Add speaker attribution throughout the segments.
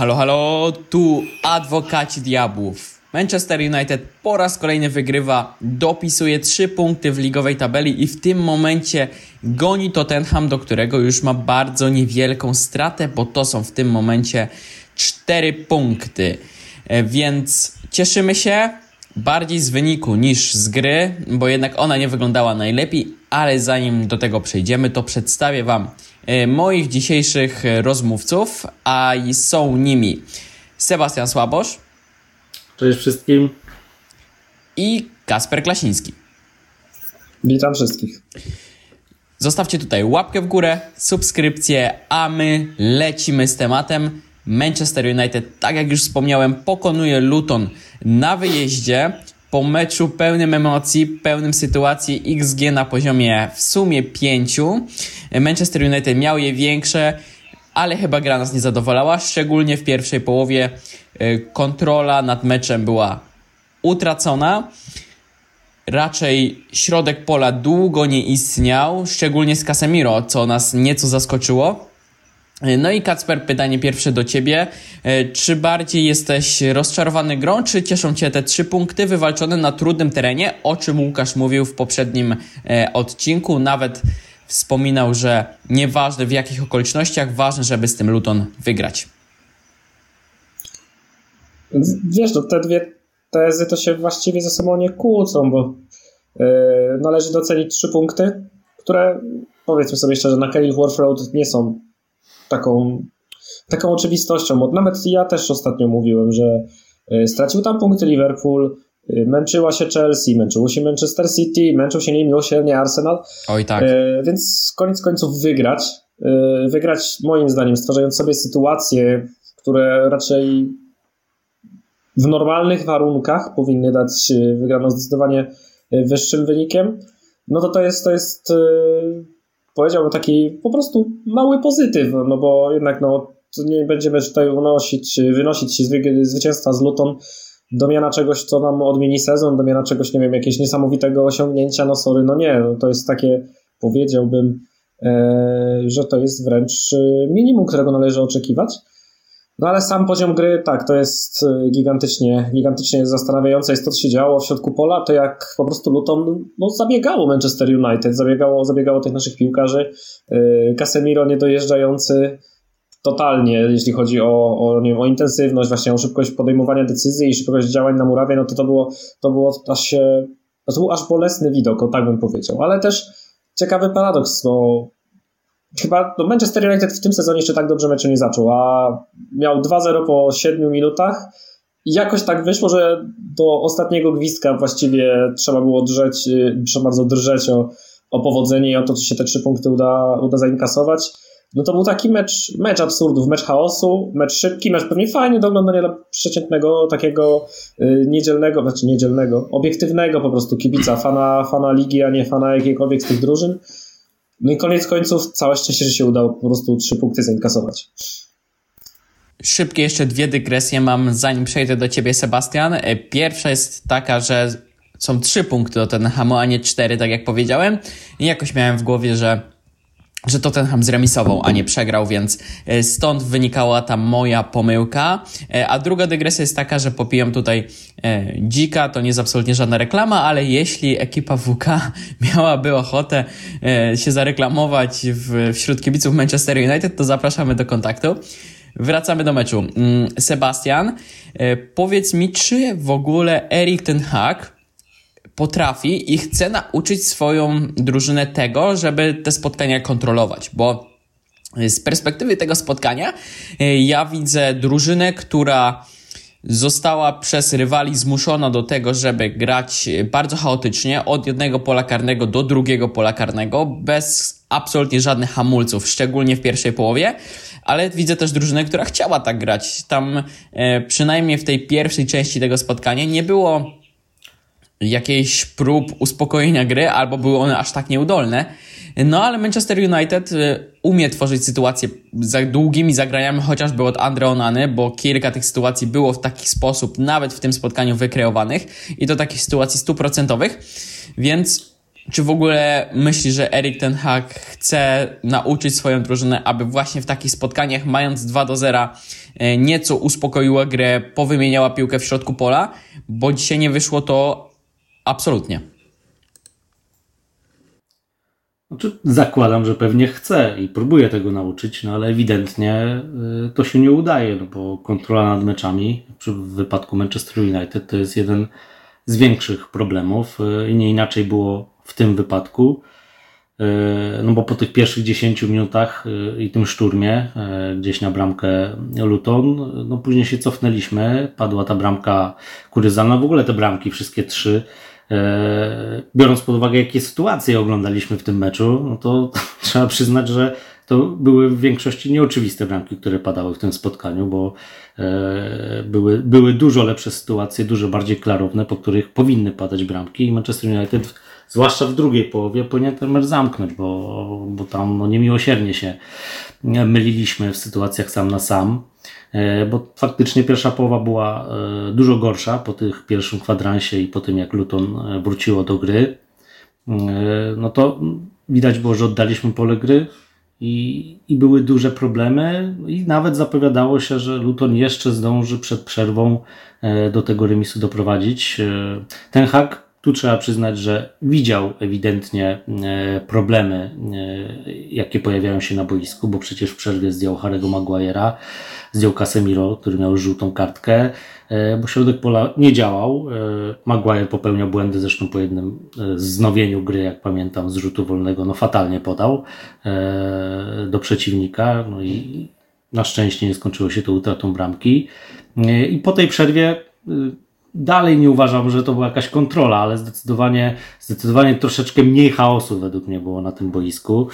Speaker 1: Halo, halo, tu adwokaci diabłów. Manchester United po raz kolejny wygrywa, dopisuje 3 punkty w ligowej tabeli i w tym momencie goni Tottenham, do którego już ma bardzo niewielką stratę, bo to są w tym momencie 4 punkty. E, Więc cieszymy się bardziej z wyniku niż z gry, bo jednak ona nie wyglądała najlepiej, ale zanim do tego przejdziemy, to przedstawię Wam moich dzisiejszych e, rozmówców, a są nimi Sebastian Słabosz
Speaker 2: Cześć wszystkim.
Speaker 1: i Kasper Klasiński.
Speaker 3: Witam wszystkich.
Speaker 1: Zostawcie tutaj łapkę w górę, subskrypcję, a my lecimy z tematem. Manchester United, tak jak już wspomniałem, pokonuje Luton na wyjeździe. Po meczu pełnym emocji, pełnym sytuacji XG na poziomie w sumie 5. Manchester United miał je większe, ale chyba gra nas nie zadowalała, szczególnie w pierwszej połowie. Y, Kontrola nad meczem była utracona raczej środek pola długo nie istniał, szczególnie z Casemiro, co nas nieco zaskoczyło. No i Kacper, pytanie pierwsze do ciebie. E, Czy bardziej jesteś rozczarowany grą, czy cieszą cię te trzy punkty wywalczone na trudnym terenie, o czym Łukasz mówił w poprzednim e, odcinku? Nawet wspominał, że nieważne w jakich okolicznościach, ważne, żeby z tym Luton wygrać.
Speaker 3: Wiesz, no, te dwie tezy to się właściwie ze sobą nie kłócą, bo yy, należy docenić trzy punkty, które powiedzmy sobie szczerze, na Kelly Wharf Road nie są taką, taką oczywistością, bo nawet ja też ostatnio mówiłem, że yy, stracił tam punkty Liverpool, yy, męczyła się Chelsea, męczyło się Manchester City, męczył się niemiłosiernie Arsenal,
Speaker 1: Oj tak.
Speaker 3: E, więc koniec końców wygrać. E, wygrać moim zdaniem, stwarzając sobie sytuacje, które raczej w normalnych warunkach powinny dać e, wygraną zdecydowanie e, wyższym wynikiem. No to to jest, to jest e, powiedziałbym taki po prostu mały pozytyw, no bo jednak no, nie będziemy tutaj unosić, wynosić zwy, zwycięstwa z Luton do miana czegoś, co nam odmieni sezon, do miana czegoś, nie wiem, jakiegoś niesamowitego osiągnięcia, no sorry, no nie, no to jest takie, powiedziałbym, e, że to jest wręcz minimum, którego należy oczekiwać. No ale sam poziom gry, tak, to jest e, gigantycznie, gigantycznie zastanawiające. Jest to, co się działo w środku pola, to jak po prostu Luton no, zabiegało Manchester United, zabiegało, zabiegało tych naszych piłkarzy, e, Casemiro niedojeżdżający, totalnie, jeśli chodzi o, o, nie wiem, o intensywność, właśnie o szybkość podejmowania decyzji i szybkość działań na murawie, no to to było, to było aż się, to był aż bolesny widok, o tak bym powiedział, ale też ciekawy paradoks, bo chyba no Manchester United w tym sezonie jeszcze tak dobrze meczu nie zaczął, a miał 2-0 po 7 minutach i jakoś tak wyszło, że do ostatniego gwizdka właściwie trzeba było drzeć, y, trzeba bardzo drżeć o, o powodzenie i o to, czy się te trzy punkty uda, uda zainkasować. No to był taki mecz, mecz absurdów, mecz chaosu, mecz szybki, mecz pewnie fajny do oglądania dla przeciętnego, takiego y, niedzielnego, znaczy niedzielnego, obiektywnego po prostu kibica, fana, fana ligi, a nie fana jakiejkolwiek z tych drużyn. No i koniec końców całe szczęście, że się udało po prostu trzy punkty zainkasować.
Speaker 1: Szybkie jeszcze dwie dygresje mam, zanim przejdę do ciebie, Sebastian. E, Pierwsza jest taka, że są trzy punkty do Tottenhamu, a nie cztery, tak jak powiedziałem. I jakoś miałem w głowie, że że Tottenham zremisował, a nie przegrał, więc e, stąd wynikała ta moja pomyłka. E, A druga dygresja jest taka, że popijam tutaj e, dzika, to nie jest absolutnie żadna reklama, ale jeśli ekipa WK miałaby ochotę się zareklamować w, wśród kibiców Manchester United, to zapraszamy do kontaktu. Wracamy do meczu. Mm, Sebastian, powiedz mi, czy w ogóle Erik ten Hag potrafi i chce nauczyć swoją drużynę tego, żeby te spotkania kontrolować, bo z perspektywy tego spotkania e, ja widzę drużynę, która została przez rywali zmuszona do tego, żeby grać bardzo chaotycznie od jednego pola karnego do drugiego pola karnego, bez absolutnie żadnych hamulców, szczególnie w pierwszej połowie, ale widzę też drużynę, która chciała tak grać. Tam e, przynajmniej w tej pierwszej części tego spotkania nie było jakiejś prób uspokojenia gry, albo były one aż tak nieudolne. No ale Manchester United y, umie tworzyć sytuacje za długimi zagraniami, chociażby od Andre Onany, bo kilka tych sytuacji było w taki sposób, nawet w tym spotkaniu wykreowanych i to takich sytuacji stuprocentowych, więc czy w ogóle myślisz, że Erik Ten Hag chce nauczyć swoją drużynę, aby właśnie w takich spotkaniach, mając 2 do 0, e, nieco uspokoiła grę, powymieniała piłkę w środku pola? Bo dzisiaj nie wyszło to absolutnie.
Speaker 2: Znaczy, zakładam, że pewnie chce i próbuje tego nauczyć, no ale ewidentnie y, to się nie udaje, no bo kontrola nad meczami w wypadku Manchester United to jest jeden z większych problemów y, i nie inaczej było w tym wypadku. Y, no bo po tych pierwszych 10 minutach i tym szturmie gdzieś na bramkę Luton, no później się cofnęliśmy, padła ta bramka kuryzalna, w ogóle te bramki, wszystkie trzy biorąc pod uwagę, jakie sytuacje oglądaliśmy w tym meczu, no to trzeba przyznać, że to były w większości nieoczywiste bramki, które padały w tym spotkaniu, bo e, były, były dużo lepsze sytuacje, dużo bardziej klarowne, po których powinny padać bramki i Manchester United, zwłaszcza w drugiej połowie, powinien ten mecz zamknąć, bo, bo tam no, niemiłosiernie się myliliśmy w sytuacjach sam na sam. E, bo faktycznie pierwsza połowa była e, dużo gorsza po tych pierwszym kwadransie i po tym jak Luton e, wróciło do gry. No to widać było, że oddaliśmy pole gry i, i były duże problemy i nawet zapowiadało się, że Luton jeszcze zdąży przed przerwą do tego remisu doprowadzić. Ten hak tu trzeba przyznać, że widział ewidentnie problemy, jakie pojawiają się na boisku, bo przecież w przerwie zdjął Harry'ego Maguire'a zdjął Casemiro, który miał żółtą kartkę, e, bo środek pola nie działał. E, Maguire popełniał błędy, zresztą po jednym e, znowieniu gry, jak pamiętam, z rzutu wolnego, no fatalnie podał do przeciwnika, no i na szczęście nie skończyło się to utratą bramki. I po tej przerwie dalej nie uważam, że to była jakaś kontrola, ale zdecydowanie, zdecydowanie troszeczkę mniej chaosu według mnie było na tym boisku.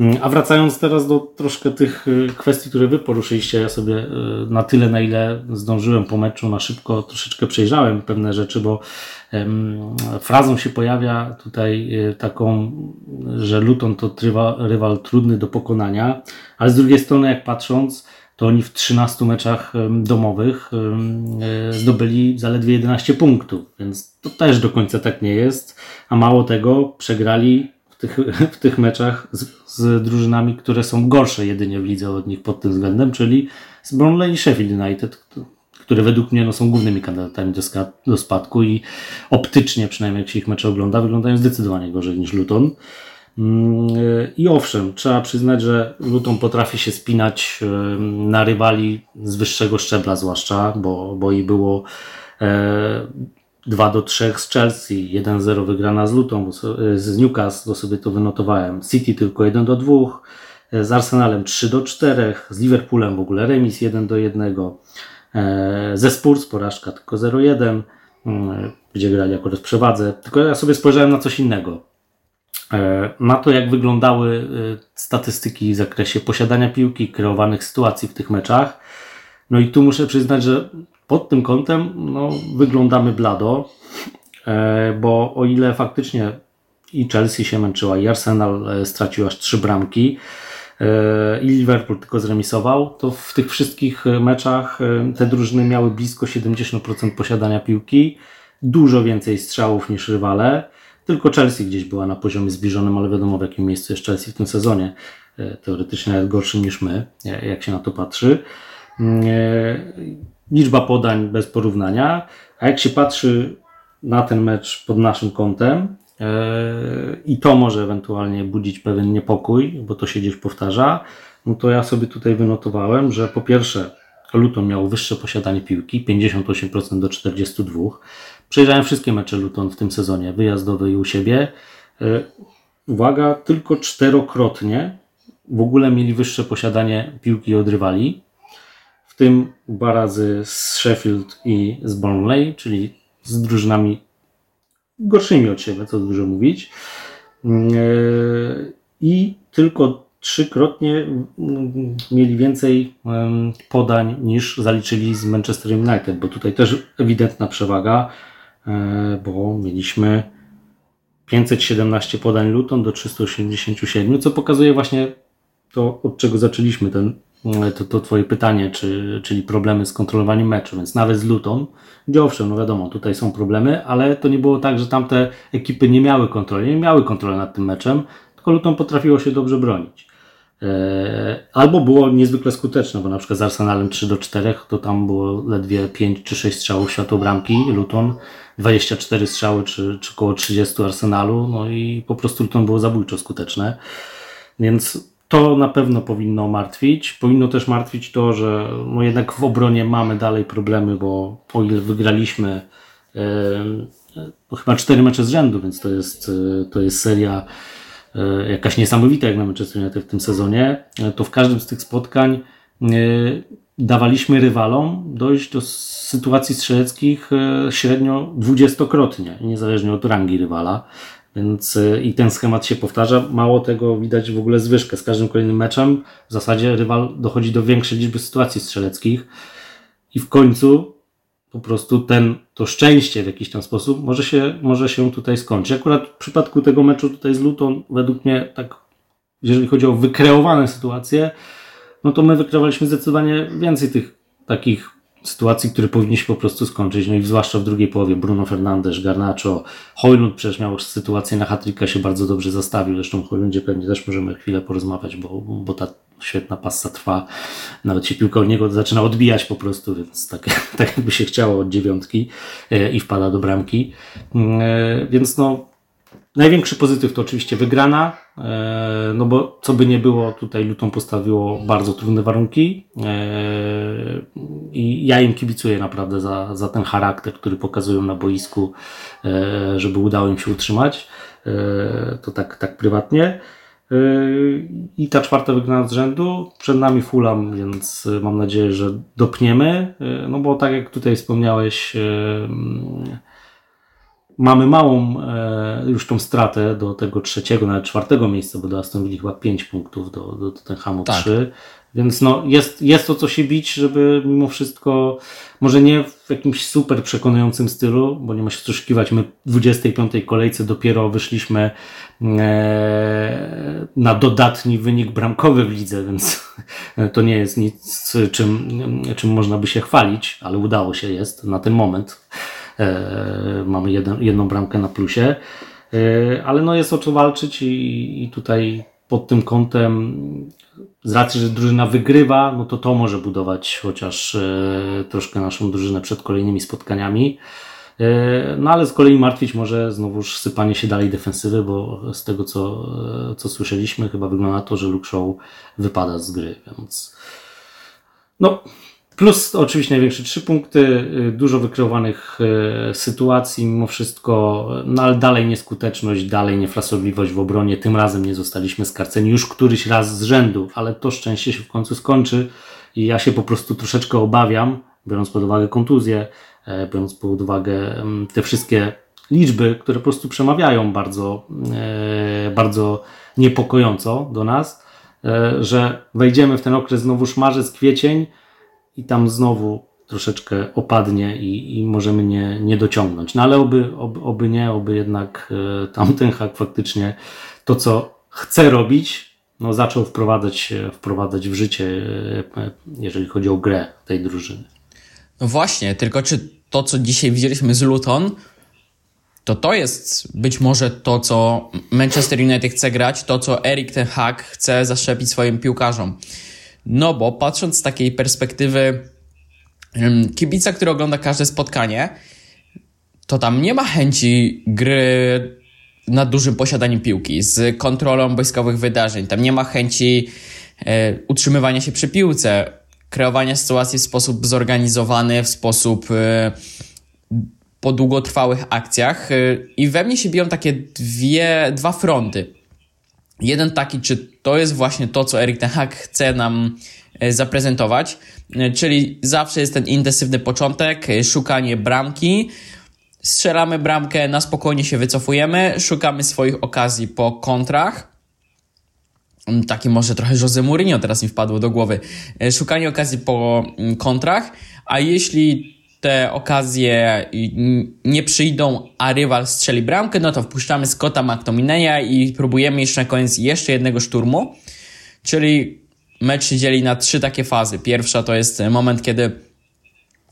Speaker 2: Mm, a wracając teraz do troszkę tych y, kwestii, które wy poruszyliście, ja sobie y, na tyle, na ile zdążyłem po meczu na szybko troszeczkę przejrzałem pewne rzeczy, bo frazą się pojawia tutaj y, taką, że Luton to rywal, rywal trudny do pokonania, ale z drugiej strony jak patrząc, to oni w 13 meczach domowych e, zdobyli zaledwie 11 punktów, więc to też do końca tak nie jest. A mało tego, przegrali w tych, w tych meczach z, z drużynami, które są gorsze jedynie w lidze od nich pod tym względem, czyli z Burnley i Sheffield United, które według mnie no, są głównymi kandydatami do, do spadku i optycznie, przynajmniej jak się ich mecze ogląda, wyglądają zdecydowanie gorzej niż Luton. Mm, I owszem, trzeba przyznać, że Luton potrafi się spinać na rywali z wyższego szczebla, zwłaszcza, bo, bo i było 2 e, do 3 z Chelsea, 1-0 wygrana z Luton, e, z Newcastle, to sobie to wynotowałem. City tylko 1 do 2, e, z Arsenalem 3 do 4, z Liverpoolem w ogóle remis 1 do 1, ze Spurs porażka tylko 0-1, mm, gdzie grali akurat w przewadze. Tylko ja sobie spojrzałem na coś innego E, na to, jak wyglądały e, statystyki w zakresie posiadania piłki, kreowanych sytuacji w tych meczach. No i tu muszę przyznać, że pod tym kątem no, wyglądamy blado, e, bo o ile faktycznie i Chelsea się męczyła, i Arsenal stracił aż trzy bramki, i Liverpool tylko zremisował, to w tych wszystkich meczach te drużyny miały blisko 70% posiadania piłki, dużo więcej strzałów niż rywale. Tylko Chelsea gdzieś była na poziomie zbliżonym, ale wiadomo w jakim miejscu jest Chelsea w tym sezonie. E, teoretycznie nawet gorszym niż my, jak się na to patrzy. Mm, e, liczba podań bez porównania, a jak się patrzy na ten mecz pod naszym kątem, e, i to może ewentualnie budzić pewien niepokój, bo to się gdzieś powtarza, no to ja sobie tutaj wynotowałem, że po pierwsze Luton miał wyższe posiadanie piłki, 58% do 42%, Przejrzałem wszystkie mecze Luton w tym sezonie, wyjazdowe i u siebie. E, uwaga, tylko czterokrotnie w ogóle mieli wyższe posiadanie piłki od rywali. W tym dwa razy z Sheffield i z Burnley, czyli z drużynami gorszymi od siebie, co dużo mówić. E, I tylko trzykrotnie mieli więcej podań niż zaliczyli z Manchester United, bo tutaj też ewidentna przewaga. E, bo mieliśmy 517 podań Luton do 387, co pokazuje właśnie to, od czego zaczęliśmy ten to, to twoje pytanie, czy, czyli problemy z kontrolowaniem meczu, więc nawet z Luton, gdzie owszem, no wiadomo, tutaj są problemy, ale to nie było tak, że tamte ekipy nie miały kontroli, nie miały kontroli nad tym meczem, tylko Luton potrafiło się dobrze bronić. E, albo było niezwykle skuteczne, bo na przykład z Arsenalem 3 do 4 to tam było ledwie 5 czy 6 strzałów światło bramki, Luton 24 strzały czy, czy około 30 Arsenalu, no i po prostu Luton było zabójczo skuteczne. Więc to na pewno powinno martwić. Powinno też martwić to, że no jednak w obronie mamy dalej problemy, bo o ile wygraliśmy e, chyba cztery mecze z rzędu, więc to jest, e, to jest seria jakaś niesamowita jak na Manchester United w tym sezonie, e, to w każdym z tych spotkań e, dawaliśmy rywalom dojść do sytuacji strzeleckich e, średnio dwudziestokrotnie, niezależnie od rangi rywala. Więc i ten schemat się powtarza. Mało tego widać w ogóle zwyżkę. Z każdym kolejnym meczem w zasadzie rywal dochodzi do większej liczby sytuacji strzeleckich i w końcu po prostu ten, to szczęście w jakiś tam sposób może się, może się tutaj skończyć. Akurat w przypadku tego meczu tutaj z Luton, według mnie tak, jeżeli chodzi o wykreowane sytuacje, no to my wykreowaliśmy zdecydowanie więcej tych takich sytuacji, które powinniśmy po prostu skończyć. No i zwłaszcza w drugiej połowie Bruno Fernandes, Garnacho, Hojlund przecież miał sytuację na hatryka się bardzo dobrze zastawił. Zresztą o Hojlundzie pewnie też możemy chwilę porozmawiać, bo, bo ta świetna passa trwa. Nawet się piłka od niego zaczyna odbijać po prostu, więc tak, tak jakby się chciało od dziewiątki e, i wpada do bramki. E, więc no Największy pozytyw to oczywiście wygrana, e, no bo co by nie było, tutaj Luton postawiło bardzo trudne warunki i ja im kibicuję naprawdę za, za ten charakter, który pokazują na boisku, żeby udało im się utrzymać. To tak, tak prywatnie. I ta czwarta wygrana z rzędu. Przed nami Fulham, więc mam nadzieję, że dopniemy. No bo tak jak tutaj wspomniałeś, mamy małą e, już tą stratę do tego trzeciego, nawet czwartego miejsca, bo do Aston Villa chyba 5 punktów, do, do Tottenhamu tak. 3. Więc no, jest, jest to co się bić, żeby mimo wszystko, może nie w jakimś super przekonującym stylu, bo nie ma się oszukiwać, my w 25 kolejce dopiero wyszliśmy e, na dodatni wynik bramkowy w lidze, więc to nie jest nic, czym, czym można by się chwalić, ale udało się, jest na ten moment. E, mamy jeden, jedną bramkę na plusie, e, ale no jest o co walczyć i, i tutaj pod tym kątem z racji, że drużyna wygrywa, no to to może budować chociaż e, troszkę naszą drużynę przed kolejnymi spotkaniami. No ale z kolei martwić może znowuż sypanie się dalej defensywy, bo z tego co, co słyszeliśmy, chyba wygląda na to, że Luke Show wypada z gry, więc no Plus oczywiście największe trzy punkty, y, dużo wykreowanych y, sytuacji, mimo wszystko, no ale dalej nieskuteczność, dalej niefrasobliwość w obronie. Tym razem nie zostaliśmy skarceni już któryś raz z rzędu, ale to szczęście się w końcu skończy i ja się po prostu troszeczkę obawiam, biorąc pod uwagę kontuzję, e, biorąc pod uwagę mm, te wszystkie liczby, które po prostu przemawiają bardzo, e, bardzo niepokojąco do nas, e, że wejdziemy w ten okres znowuż marzec, kwiecień, i tam znowu troszeczkę opadnie i, i możemy nie, nie dociągnąć. No ale oby, oby, oby nie, oby jednak e, tamten hak faktycznie to, co chce robić, no zaczął wprowadzać, wprowadzać w życie, e, jeżeli chodzi o grę tej drużyny.
Speaker 1: No właśnie, tylko czy to, co dzisiaj widzieliśmy z Luton, to to jest być może to, co Manchester United chce grać, to, co Erik ten Hag chce zaszczepić swoim piłkarzom. No bo patrząc z takiej perspektywy kibica, który ogląda każde spotkanie, to tam nie ma chęci gry na dużym posiadaniu piłki, z kontrolą wojskowych wydarzeń. Tam nie ma chęci e, utrzymywania się przy piłce, kreowania sytuacji w sposób zorganizowany, w sposób e, po długotrwałych akcjach. E, I we mnie się biją takie dwie, dwa fronty. Jeden taki, czy to jest właśnie to, co Erik Ten Hag chce nam e, zaprezentować, e, czyli zawsze jest ten intensywny początek, e, szukanie bramki, strzelamy bramkę, na spokojnie się wycofujemy, szukamy swoich okazji po kontrach, mm, taki może trochę Jose Mourinho teraz mi wpadło do głowy, szukanie okazji po mm, kontrach, a jeśli te okazje nie przyjdą, a rywal strzeli bramkę, no to wpuszczamy Scotta McTominaya i próbujemy jeszcze na koniec jeszcze jednego szturmu. Czyli mecz się dzieli na trzy takie fazy. Pierwsza to jest moment, kiedy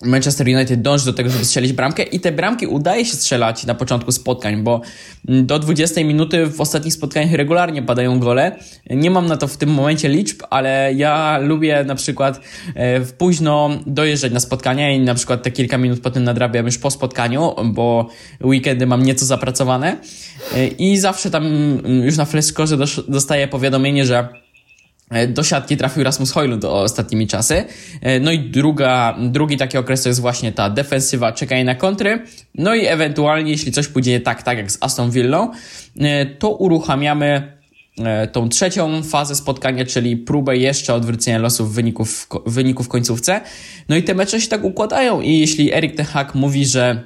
Speaker 1: Manchester United dąży do tego, żeby strzelić bramkę i te bramki udaje się strzelać na początku spotkań, bo do 20 minuty w ostatnich spotkaniach regularnie padają gole. Nie mam na to w tym momencie liczb, ale ja lubię na przykład e, w późno dojeżdżać na spotkania i na przykład te kilka minut potem nadrabiam już po spotkaniu, bo weekendy mam nieco zapracowane e, i zawsze tam już na fleszkorze dostaję powiadomienie, że do siatki trafił Rasmus Hojlund ostatnimi czasy. E, no i druga, drugi taki okres to jest właśnie ta defensywa, czekanie na kontry. No i ewentualnie, jeśli coś pójdzie tak, tak jak z Aston Villą, e, to uruchamiamy tą trzecią fazę spotkania, czyli próbę jeszcze odwrócenia losów wyników, wyników w końcówce. No i te mecze się tak układają i jeśli Erik Ten Hag mówi, że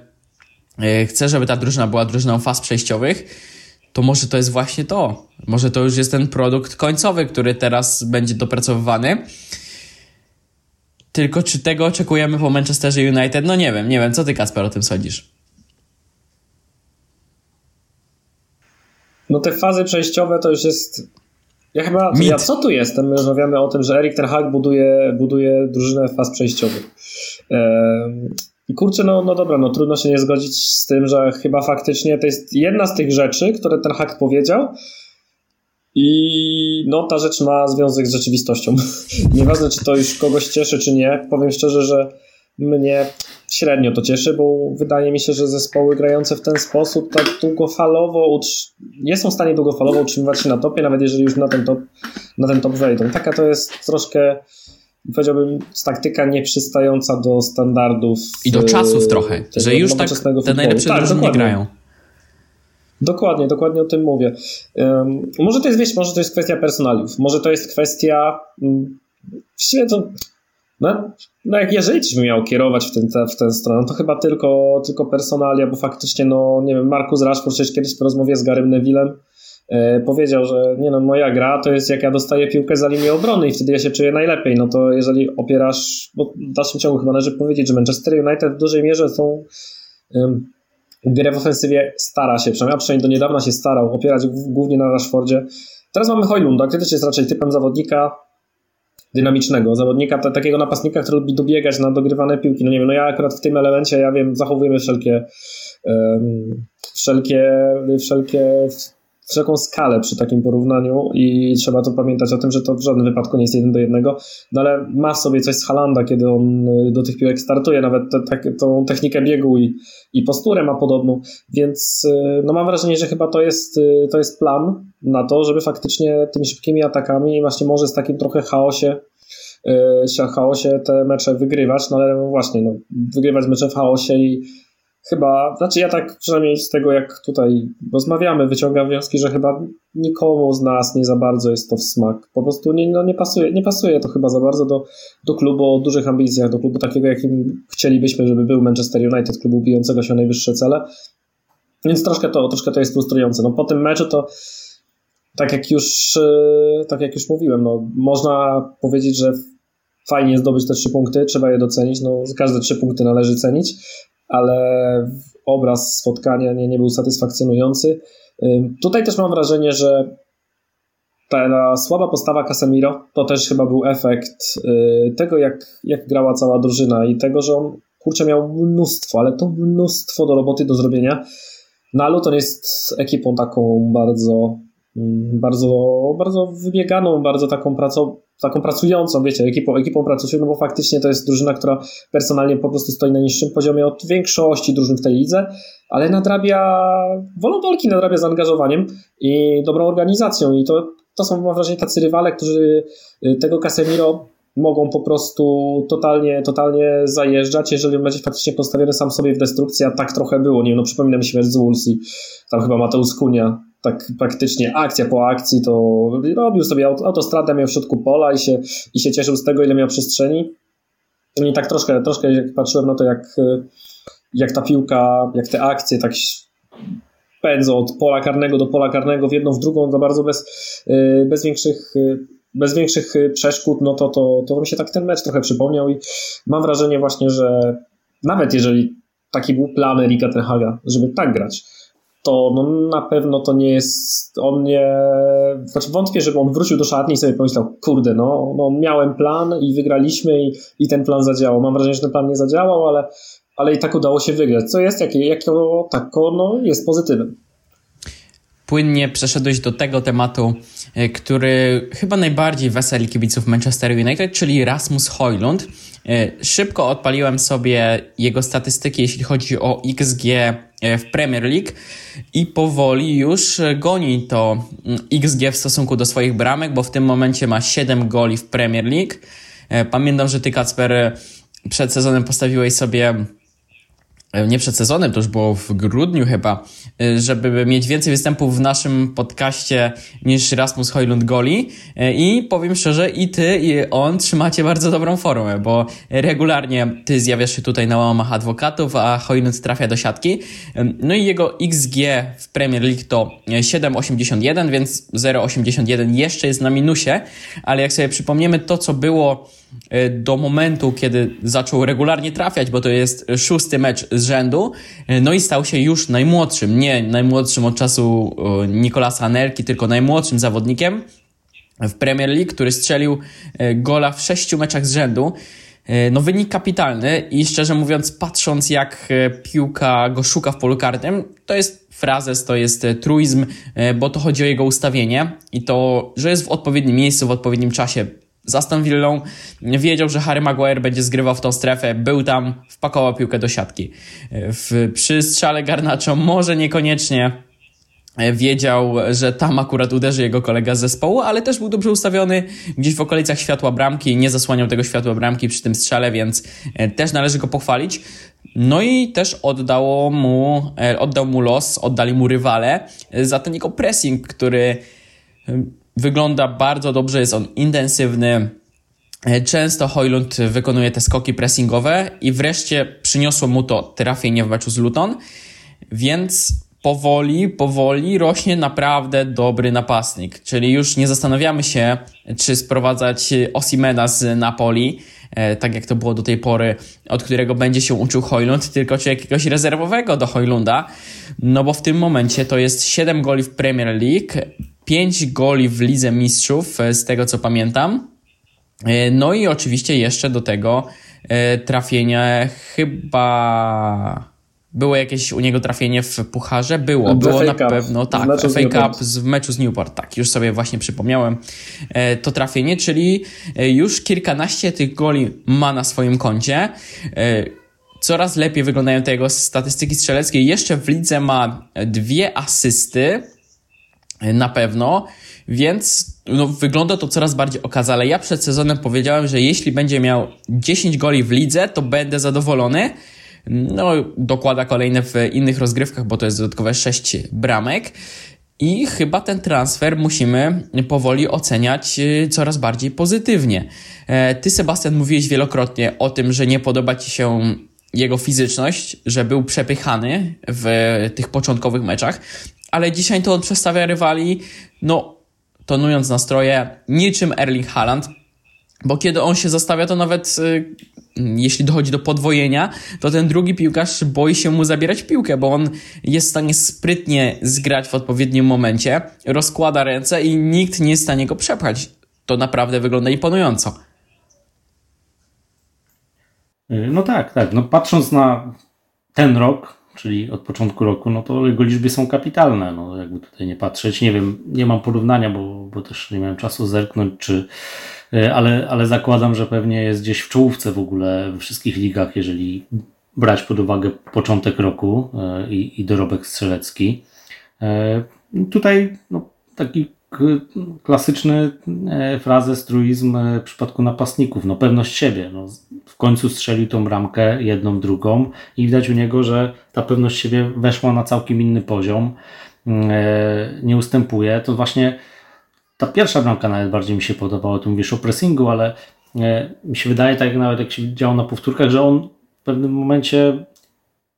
Speaker 1: chce, żeby ta drużyna była drużyną faz przejściowych, to może to jest właśnie to. Może to już jest ten produkt końcowy, który teraz będzie dopracowywany. Tylko czy tego oczekujemy po Manchesterze United? No nie wiem, nie wiem. Co ty, Kasper, o tym sądzisz?
Speaker 3: No te fazy przejściowe to już jest... Ja chyba... Ja co tu jestem? My rozmawiamy o tym, że Erik Ten Hag buduje, buduje drużynę faz przejściowych. I kurczę, no, no dobra, no trudno się nie zgodzić z tym, że chyba faktycznie to jest jedna z tych rzeczy, które ten hak powiedział. I no, ta rzecz ma związek z rzeczywistością. Nieważne, czy to już kogoś cieszy, czy nie. Powiem szczerze, że mnie średnio to cieszy, bo wydaje mi się, że zespoły grające w ten sposób tak długofalowo nie są w stanie długofalowo utrzymywać się na topie, nawet jeżeli już na ten top, na ten top wejdą. Taka to jest troszkę powiedziałbym, taktyka nieprzystająca do standardów.
Speaker 1: I do czasów trochę, że już tak te najlepsze tak, drużyny nie grają.
Speaker 3: Dokładnie, dokładnie o tym mówię. Um, może to jest, wiesz, może to jest kwestia personaliów, może to jest kwestia um, właściwie to no, no jak jeżeli coś bym miał kierować w, ten, w tę stronę, to chyba tylko, tylko personalia, bo faktycznie, no nie wiem, Markus Rashford przecież kiedyś w rozmowie z Garym Nevillem E, powiedział, że nie no, moja gra to jest jak ja dostaję piłkę za linię obrony i wtedy ja się czuję najlepiej. No to jeżeli opierasz, bo w dalszym ciągu chyba należy powiedzieć, że Manchester United w dużej mierze są um, grę w ofensywie stara się, przynajmniej, przynajmniej do niedawna się starał opierać głównie na Rashfordzie. Teraz mamy Hojlunda, który też jest raczej typem zawodnika dynamicznego, zawodnika, t- takiego napastnika, który lubi dobiegać na dogrywane piłki. No nie wiem, no ja akurat w tym elemencie, ja wiem, zachowujemy wszelkie um, wszelkie, wszelkie wszelką skalę przy takim porównaniu i trzeba to pamiętać o tym, że to w żadnym wypadku nie jest jeden do jednego, no ale ma w sobie coś z Halanda, kiedy on y, do tych piłek startuje, nawet te, te, tą technikę biegu i, i posturę ma podobną, więc y, no mam wrażenie, że chyba to jest, y, to jest plan na to, żeby faktycznie tymi szybkimi atakami właśnie może z takim trochę chaosie chaosie te mecze wygrywać, no ale właśnie, no, wygrywać mecze w chaosie i chyba, znaczy ja tak przynajmniej z tego jak tutaj rozmawiamy, wyciągam wnioski, że chyba nikomu z nas nie za bardzo jest to w smak. Po prostu nie, no nie, pasuje, nie pasuje to chyba za bardzo do, do klubu o dużych ambicjach, do klubu takiego, jakim chcielibyśmy, żeby był Manchester United, klubu bijącego się o najwyższe cele. Więc troszkę to, troszkę to jest frustrujące. No po tym meczu to tak jak już, e, tak jak już mówiłem, no można powiedzieć, że fajnie zdobyć te trzy punkty, trzeba je docenić, no każde trzy punkty należy cenić, ale obraz spotkania nie, nie był satysfakcjonujący. Tutaj też mam wrażenie, że ta słaba postawa Casemiro to też chyba był efekt y, tego, jak, jak grała cała drużyna i tego, że on kurczę miał mnóstwo, ale to mnóstwo do roboty do zrobienia. No a Luton jest ekipą taką bardzo, mm, bardzo, bardzo wybieganą, bardzo taką pracą, taką pracującą, wiecie, ekipą, ekipą pracującą, no bo faktycznie to jest drużyna, która personalnie po prostu stoi na niższym poziomie od większości drużyn w tej lidze, ale nadrabia wolą walki, nadrabia zaangażowaniem i dobrą organizacją. I to, to są mam wrażenie tacy rywale, którzy y, tego Casemiro mogą po prostu totalnie, totalnie zajeżdżać, jeżeli będzie faktycznie postawiony sam sobie w destrukcji, a tak trochę było, nie wiem, no przypomina mi się z Wolves tam chyba Mateusz Kunia tak praktycznie akcja po akcji to robił sobie autostradę, miał w środku pola i się, i się cieszył z tego, ile miał przestrzeni. I tak troszkę, troszkę jak patrzyłem na to, jak, jak ta piłka, jak te akcje tak pędzą od pola karnego do pola karnego w jedną, w drugą, za bardzo bez, bez większych bez większych przeszkód, no to, to, to mi się tak ten mecz trochę przypomniał i mam wrażenie właśnie, że nawet jeżeli taki był plan Erika Tenhaga, żeby tak grać, to no, na pewno to nie jest, on nie, znaczy wątpię, żeby on wrócił do szatni i sobie pomyślał, kurde, no, no miałem plan i wygraliśmy i, i ten plan zadziałał. Mam wrażenie, że ten plan nie zadziałał, ale, ale i tak udało się wygrać, co jest jakie, jako tako, no, jest pozytywem.
Speaker 1: Płynnie przeszedłeś do tego tematu, e, który chyba najbardziej weseli kibiców Manchester United, czyli Rasmus Hojlund. E, szybko odpaliłem sobie jego statystyki, jeśli chodzi o XG e, w Premier League i powoli już goni to mm, XG w stosunku do swoich bramek, bo w tym momencie ma 7 goli w Premier League. Pamiętam, że ty, Kacper, przed sezonem postawiłeś sobie nie przed sezonem, to już było w grudniu chyba, e, żeby mieć więcej występów w naszym podcaście niż Rasmus Hojlund Goli e, i powiem szczerze, i ty i on trzymacie bardzo dobrą formę, bo regularnie ty zjawiasz się tutaj na łamach adwokatów, a Hojlund trafia do siatki. No i jego XG w Premier League to 7,81, więc 0,81 jeszcze jest na minusie, ale jak sobie przypomniemy to, co było E, do momentu, kiedy zaczął regularnie trafiać, bo to jest szósty mecz z rzędu, e, no i stał się już najmłodszym, nie najmłodszym od czasu Nikolasa Anelki, tylko najmłodszym zawodnikiem w Premier League, który strzelił e, gola w sześciu meczach z rzędu. No wynik kapitalny i szczerze mówiąc, patrząc jak piłka go szuka w polu karnym, to jest frazes, to jest truizm, bo to chodzi o jego ustawienie i to, że jest w odpowiednim miejscu, w odpowiednim czasie z Aston Villą, wiedział, że Harry Maguire będzie zgrywał w tą strefę, był tam, wpakował piłkę do siatki. W, przy strzale Garnaczo może niekoniecznie wiedział, że tam akurat uderzy jego kolega z zespołu, ale też był dobrze ustawiony gdzieś w okolicach światła bramki, nie zasłaniał tego światła bramki przy tym strzale, więc e, też należy go pochwalić. No i też oddało mu, e, oddał mu los, oddali mu rywale za ten jego pressing, który wygląda bardzo dobrze, jest on intensywny. E, często Hojlund wykonuje te skoki pressingowe i wreszcie przyniosło mu to trafienie w meczu z Luton, więc powoli, powoli rośnie naprawdę dobry napastnik. Czyli już nie zastanawiamy się, czy sprowadzać Osimena z Napoli, e, tak jak to było do tej pory, od którego będzie się uczył Hojlund, tylko czy jakiegoś rezerwowego do Hojlunda, no bo w tym momencie to jest 7 goli w Premier League, 5 goli w Lidze Mistrzów, e, z tego co pamiętam. E, no i oczywiście jeszcze do tego e, trafienie chyba... Było jakieś u niego trafienie w pucharze? Było, było na pewno, tak, FA Cup z, w meczu z Newport, tak, już sobie właśnie przypomniałem to trafienie, czyli już kilkanaście tych goli ma na swoim koncie. Coraz lepiej wyglądają te jego statystyki strzeleckie. Jeszcze w lidze ma dwie asysty, na pewno, więc no, wygląda to coraz bardziej okazale. Ja przed sezonem powiedziałem, że jeśli będzie miał 10 goli w lidze, to będę zadowolony. No, dokłada kolejne w innych rozgrywkach, bo to jest dodatkowe 6 bramek. I chyba ten transfer musimy powoli oceniać y, coraz bardziej pozytywnie. E, ty, Sebastian, mówiłeś wielokrotnie o tym, że nie podoba ci się jego fizyczność, że był przepychany w tych początkowych meczach ale dzisiaj to on przedstawia rywali, no, tonując nastroje, niczym Erling Haaland, bo kiedy on się zostawia, to nawet y, jeśli dochodzi do podwojenia, to ten drugi piłkarz boi się mu zabierać piłkę, bo on jest w stanie sprytnie zgrać w odpowiednim momencie, rozkłada ręce i nikt nie jest w stanie go przepchać. To naprawdę wygląda imponująco.
Speaker 2: Y, no tak, tak. No patrząc na ten rok, czyli od początku roku, no to jego liczby są kapitalne. No, jakby tutaj nie patrzeć, nie wiem, nie mam porównania, bo, bo też nie miałem czasu zerknąć, czy, e, ale, ale zakładam, że pewnie jest gdzieś w czołówce w ogóle we wszystkich ligach, jeżeli brać pod uwagę początek roku e, i, i dorobek strzelecki. E, tutaj no, taki klasyczny e, frazes, truizm e, w przypadku napastników, no pewność siebie. No, w końcu strzelił tą bramkę, jedną, drugą i widać u niego, że ta pewność siebie weszła na całkiem inny poziom, mm, e, nie ustępuje. To właśnie ta pierwsza bramka nawet bardziej mi się podobała, tu mówisz o pressingu, ale mi się wydaje, tak jak nawet jak się działo na powtórkach, że on w pewnym momencie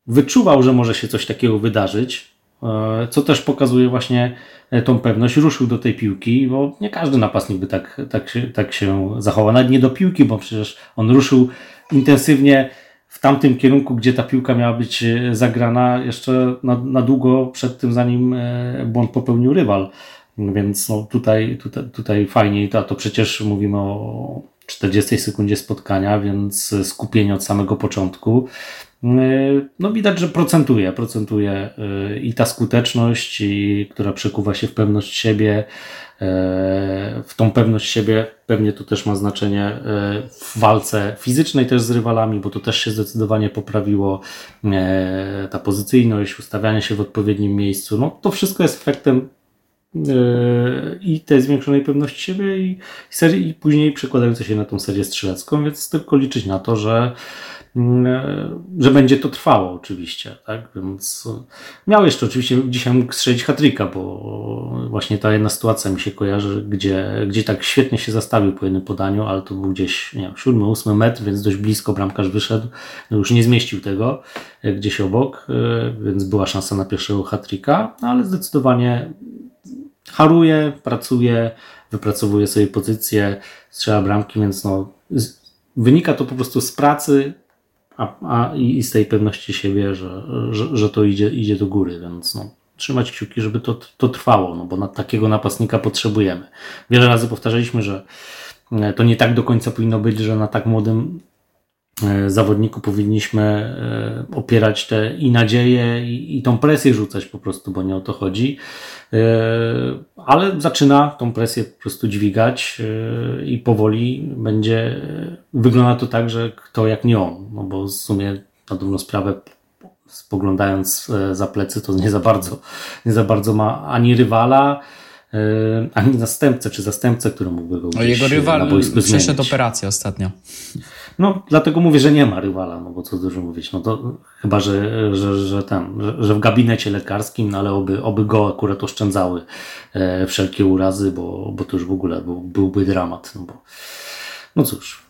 Speaker 2: wyczuwał, że może się coś takiego wydarzyć, co też pokazuje właśnie E, tą pewność, ruszył do tej piłki, bo nie każdy napastnik by tak, tak, się, tak się zachował. Nawet nie do piłki, bo przecież on ruszył intensywnie w tamtym kierunku, gdzie ta piłka miała być zagrana jeszcze na, na długo przed tym, zanim błąd popełnił rywal. Więc no, tutaj, tutaj, tutaj fajnie, to, to przecież mówimy o 40 sekundzie spotkania, więc skupienie od samego początku. No widać, że procentuje, procentuje y, i ta skuteczność, i, która przekuwa się w pewność siebie, y, w tą pewność siebie pewnie to też ma znaczenie y, w walce fizycznej też z rywalami, bo to też się zdecydowanie poprawiło, ta pozycyjność, ustawianie się w odpowiednim miejscu, no to wszystko jest efektem i tej zwiększonej pewności siebie i, serii, i później przekładające się na tą serię strzelecką, więc tylko liczyć na to, że że będzie to trwało oczywiście, tak, więc miał jeszcze oczywiście dzisiaj mógł strzelić hatryka, bo właśnie ta jedna sytuacja mi się kojarzy, gdzie, gdzie tak świetnie się zastawił po jednym podaniu, ale to był gdzieś, nie wiem, siódmy, ósmy metr, więc dość blisko bramkarz wyszedł, już nie zmieścił tego gdzieś obok, więc była szansa na pierwszego hatryka, ale zdecydowanie haruje, pracuje, wypracowuje sobie pozycję, strzela bramki, więc no, wynika to po prostu z pracy a, a i z tej pewności siebie, że, że, że to idzie, idzie do góry, więc no, trzymać kciuki, żeby to, to trwało, no bo na takiego napastnika potrzebujemy. Wiele razy powtarzaliśmy, że e, to nie tak do końca powinno być, że na tak młodym zawodniku powinniśmy e, opierać te i nadzieję, i, i tą presję rzucać po prostu, bo nie o to chodzi. E, ale zaczyna tą presję po prostu dźwigać i powoli będzie, wygląda to tak, że kto jak nie on, no bo w sumie na dobrą sprawę spoglądając za plecy, to nie za bardzo, nie za bardzo ma ani rywala, ani następcę, czy zastępcę, który mógłby go
Speaker 1: gdzieś Jego rywal przeszedł operację ostatnio.
Speaker 2: No, dlatego mówię, że nie ma rywala, no bo co dużo mówić. No to chyba, że, że, że ten, że, że w gabinecie lekarskim, no ale oby, oby go akurat oszczędzały e, wszelkie urazy, bo, bo to już w ogóle był, byłby dramat. No, bo, no cóż.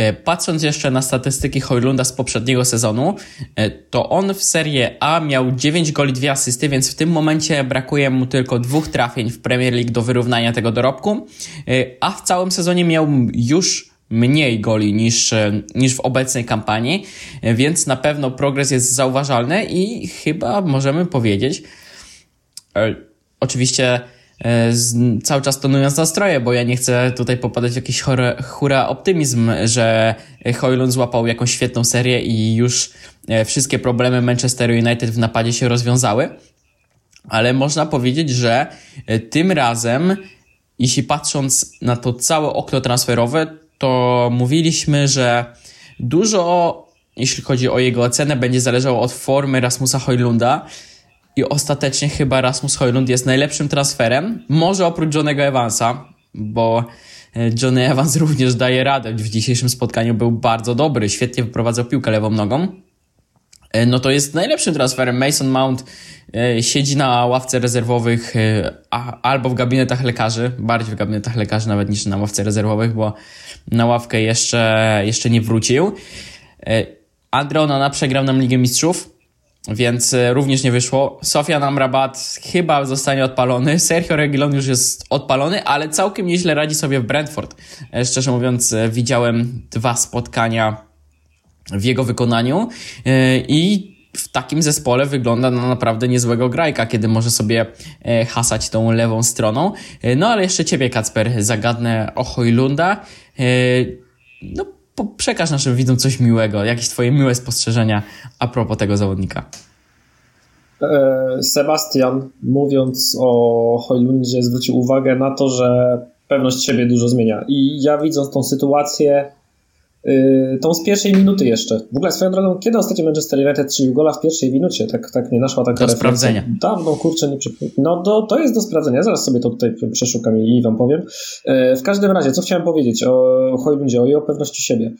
Speaker 1: E, patrząc jeszcze na statystyki Hojlunda z poprzedniego sezonu, e, to on w Serie A miał 9 goli, 2 asysty, więc w tym momencie brakuje mu tylko dwóch trafień w Premier League do wyrównania tego dorobku, e, a w całym sezonie miał już mniej goli niż, e, niż w obecnej kampanii, e, więc na pewno progres jest zauważalny i chyba możemy powiedzieć, e, oczywiście cały czas tonując nastroje, bo ja nie chcę tutaj popadać w jakiś hura, hura optymizm, że Hoylund złapał jakąś świetną serię i już wszystkie problemy Manchesteru United w napadzie się rozwiązały, ale można powiedzieć, że tym razem, jeśli patrząc na to całe okno transferowe, to mówiliśmy, że dużo, jeśli chodzi o jego ocenę, będzie zależało od formy Rasmusa Hojlunda. I ostatecznie chyba Rasmus Hojlund jest najlepszym transferem. Może oprócz Johnego Evansa, bo e, Johnny Evans również daje radę. W dzisiejszym spotkaniu był bardzo dobry, świetnie wyprowadzał piłkę lewą nogą. E, no to jest najlepszym transferem. Mason Mount e, siedzi na ławce rezerwowych albo w gabinetach lekarzy, bardziej w gabinetach lekarzy nawet niż na ławce rezerwowych, bo na ławkę jeszcze, jeszcze nie wrócił. E, Andre Onana przegrał nam Ligę Mistrzów, więc e, również nie wyszło. Sofia Amrabat chyba zostanie odpalony. Sergio Reguilon już jest odpalony, ale całkiem nieźle radzi sobie w Brentford. E, szczerze mówiąc, widziałem dwa spotkania w jego wykonaniu i w takim zespole wygląda na naprawdę niezłego grajka, kiedy może sobie hasać tą lewą stroną. No ale jeszcze ciebie, Kacper, zagadnę o Hojlunda. E, no, przekaż naszym widzom coś miłego, jakieś twoje miłe spostrzeżenia a propos tego zawodnika.
Speaker 3: E, Sebastian, mówiąc o Hojlundzie, zwrócił uwagę na to, że pewność siebie dużo zmienia. I ja widząc tą sytuację, tą z pierwszej minuty jeszcze. W ogóle swoją drogą, kiedy ostatnio Manchester United strzelił gola w pierwszej minucie? Tak, tak nie naszła taka
Speaker 1: Do referencja. sprawdzenia.
Speaker 3: Dawno, kurczę, nie No to, to jest do sprawdzenia. Zaraz sobie to tutaj przeszukam i wam powiem. Yy, w każdym razie, co chciałem powiedzieć o Hojlundzie, o jego pewności siebie.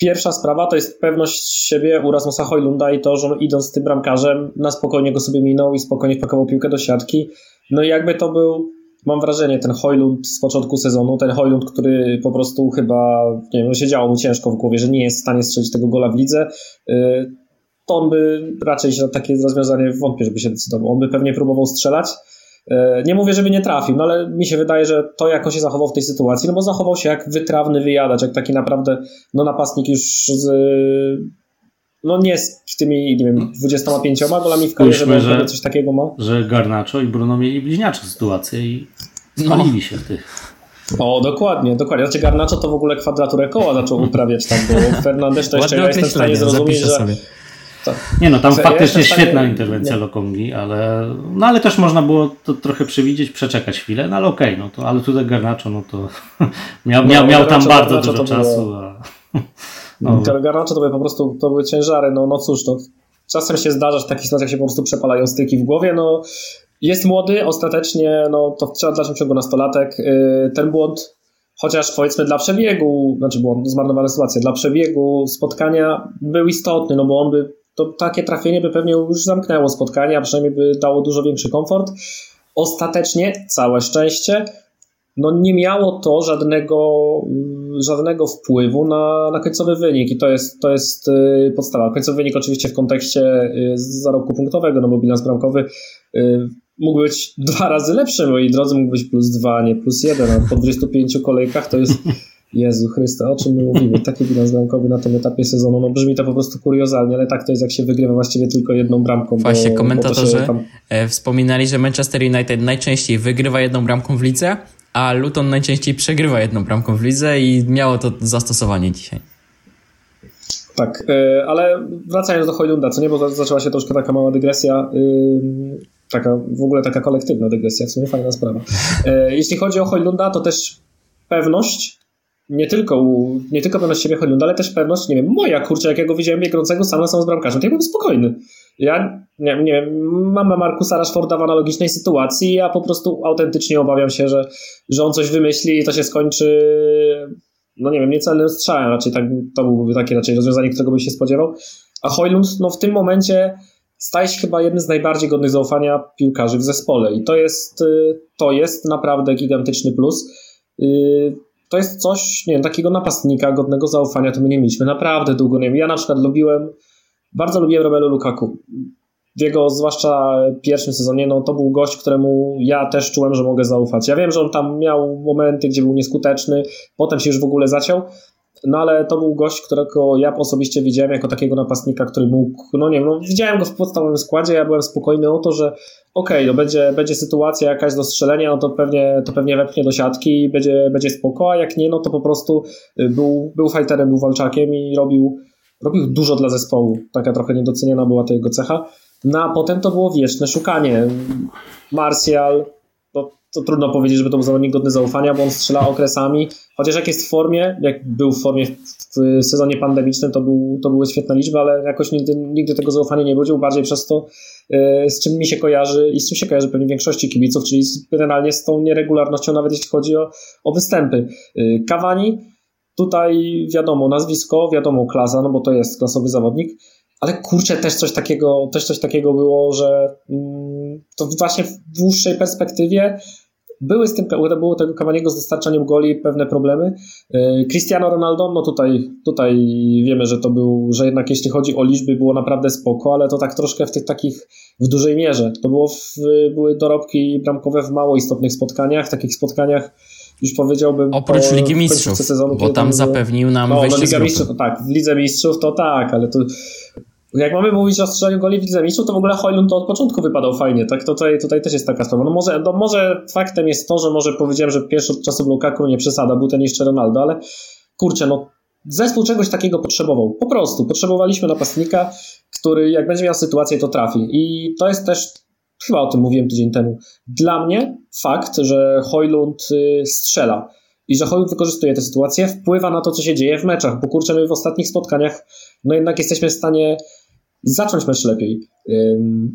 Speaker 3: Pierwsza sprawa to jest pewność siebie u Rasmusa Hojlunda i to, że idąc z tym bramkarzem na spokojnie go sobie minął i spokojnie wpakował piłkę do siatki. No i jakby to był mam wrażenie, ten Hojlund z początku sezonu, ten Hojlund, który po prostu chyba, nie wiem, siedziało mu ciężko w głowie, że nie jest w stanie strzelić tego gola w lidze, y, to on by raczej się na takie rozwiązanie wątpię, żeby się decydował. On by pewnie próbował strzelać, E, nie mówię, żeby nie trafił, no ale mi się wydaje, że to jako się zachował w tej sytuacji, no bo zachował się jak wytrawny wyjadacz, jak taki naprawdę no napastnik już z, no nie z tymi, nie wiem, 25 golami w karierze, bo że, coś takiego ma.
Speaker 2: Że Garnacho i Bruno mieli bliźniacze sytuacje i spalili no. się w tych.
Speaker 3: O, dokładnie, dokładnie. Znaczy Garnacho to w ogóle kwadraturę koła zaczął uprawiać tam, bo Fernandez to jeszcze ja jestem w stanie zrozumieć, że... Sobie.
Speaker 2: Nie no, tam ja faktycznie stanie... świetna interwencja nie. Lokongi, ale, no, ale też można było to trochę przewidzieć, przeczekać chwilę, no ale okej, okay, no to, ale tutaj Garnacho, no to miał, miał, no, miał tam bardzo Garnacho dużo czasu. Było... A...
Speaker 3: No. Garnacho to były po prostu to były ciężary, no, no cóż, no, czasem się zdarza, że w takich sytuacjach się po prostu przepalają styki w głowie, no jest młody, ostatecznie, no to trzeba w dalszym ciągu nastolatek. Y, ten błąd, chociaż powiedzmy dla przebiegu, znaczy błąd, zmarnowana sytuacja, dla przebiegu spotkania był istotny, no bo on by, to takie trafienie by pewnie już zamknęło spotkanie, a przynajmniej by dało dużo większy komfort. Ostatecznie, całe szczęście, no nie miało to żadnego, mm, żadnego wpływu na, na końcowy wynik i to jest, to jest y, podstawa. Końcowy wynik oczywiście w kontekście y, zarobku punktowego, no bo bilans bramkowy mógł być dwa razy lepszy, moi drodzy, mógł być plus dwa, nie plus jeden, a po 25 kolejkach to jest Jezu Chryste, o czym my mówimy? Taki bilans bramkowy na tym etapie sezonu, no brzmi to po prostu kuriozalnie, ale tak to jest, jak się wygrywa właściwie tylko jedną bramką.
Speaker 1: Właśnie, bo, komentatorzy bo tam... E, wspominali, że Manchester United najczęściej wygrywa jedną bramką w lidze, a Luton najczęściej przegrywa jedną bramką w lidze i miało to zastosowanie dzisiaj.
Speaker 3: Tak, e, ale wracając do Hojlunda, co nie, bo zaczęła się troszkę taka mała dygresja taka w ogóle taka kolektywna dygresja, w sumie fajna sprawa. E, jeśli chodzi o Hojlunda, to też pewność, nie tylko, nie tylko pewność siebie Hojlunda, ale też pewność, nie wiem, moja kurczę, jak ja go widziałem biegnącego sam na sam z bramkarzem, to ja byłem spokojny. Ja, nie, nie wiem, mam Markusa Rashforda w analogicznej sytuacji, ja po prostu autentycznie obawiam się, że, że on coś wymyśli i to się skończy no nie wiem, niecelnym strzałem, raczej tak, to byłby takie raczej rozwiązanie, którego bym się spodziewał. A Hojlund, no w tym momencie staje się chyba jednym z najbardziej godnych zaufania piłkarzy w zespole i to jest, y, to jest naprawdę gigantyczny plus. Y, to jest coś, nie wiem, takiego napastnika godnego zaufania to my nie mieliśmy naprawdę długo. Nie wiem, ja na przykład lubiłem, bardzo lubiłem Romelu Lukaku. W jego zwłaszcza pierwszym sezonie, no to był gość, któremu ja też czułem, że mogę zaufać. Ja wiem, że on tam miał momenty, gdzie był nieskuteczny, potem się już w ogóle zaciął, no ale to był gość, którego ja osobiście widziałem jako takiego napastnika, który mógł, no nie wiem, no, widziałem go w podstawowym składzie, ja byłem spokojny o to, że okej, okay, no będzie, będzie sytuacja jakaś do strzelenia, no to pewnie, to pewnie wepchnie do siatki i będzie, będzie spoko, a jak nie, no to po prostu y, był, był fighterem, był walczakiem i robił, robił dużo dla zespołu. Taka trochę niedoceniona była to jego cecha. No a potem to było wieczne szukanie. Martial, to trudno powiedzieć, żeby to był zawodnik godny zaufania, bo on strzela okresami, chociaż jak jest w formie, jak był w formie w sezonie pandemicznym, to, był, to były świetne liczby, ale jakoś nigdy, nigdy tego zaufania nie budził, bardziej przez to, e, z czym mi się kojarzy i z czym się kojarzy pewnie większości kibiców, czyli generalnie z tą nieregularnością, nawet jeśli chodzi o, o występy. Kawani, e, tutaj wiadomo nazwisko, wiadomo klasa, no bo to jest klasowy zawodnik, ale kurczę, też coś takiego, też coś takiego było, że mm, to właśnie w dłuższej perspektywie były z tym, było tego Cavaniego z dostarczaniem goli pewne problemy. E, Cristiano Ronaldo, no tutaj, tutaj wiemy, że to był, że jednak jeśli chodzi o liczby było naprawdę spoko, ale to tak troszkę w tych takich, w dużej mierze. To było w, były dorobki bramkowe w mało istotnych spotkaniach, takich spotkaniach już powiedziałbym.
Speaker 1: Oprócz po, Ligi Mistrzów, sezonu, bo tam zapewnił nam no, wejście no, Liga Mistrzów,
Speaker 3: tak, w Lidze Mistrzów to tak, ale tu jak mamy mówić o strzelaniu goli w Lidze Mistrzów, to w ogóle Hojlund to od początku wypadał fajnie, tak? Tutaj, tutaj też jest taka sprawa. No może, no może faktem jest to, że może powiedziałem, że pierwszy od czasów Lukaku nie przesada, był ten jeszcze Ronaldo, ale kurczę, no zespół czegoś takiego potrzebował. Po prostu. Potrzebowaliśmy napastnika, który jak będzie miał sytuację, to trafi. I to jest też, chyba o tym mówiłem tydzień temu, dla mnie fakt, że Hojlund y, strzela i że Hojlund wykorzystuje tę sytuację, wpływa na to, co się dzieje w meczach, bo kurczę, my w ostatnich spotkaniach no jednak jesteśmy w stanie zacząć mecz lepiej,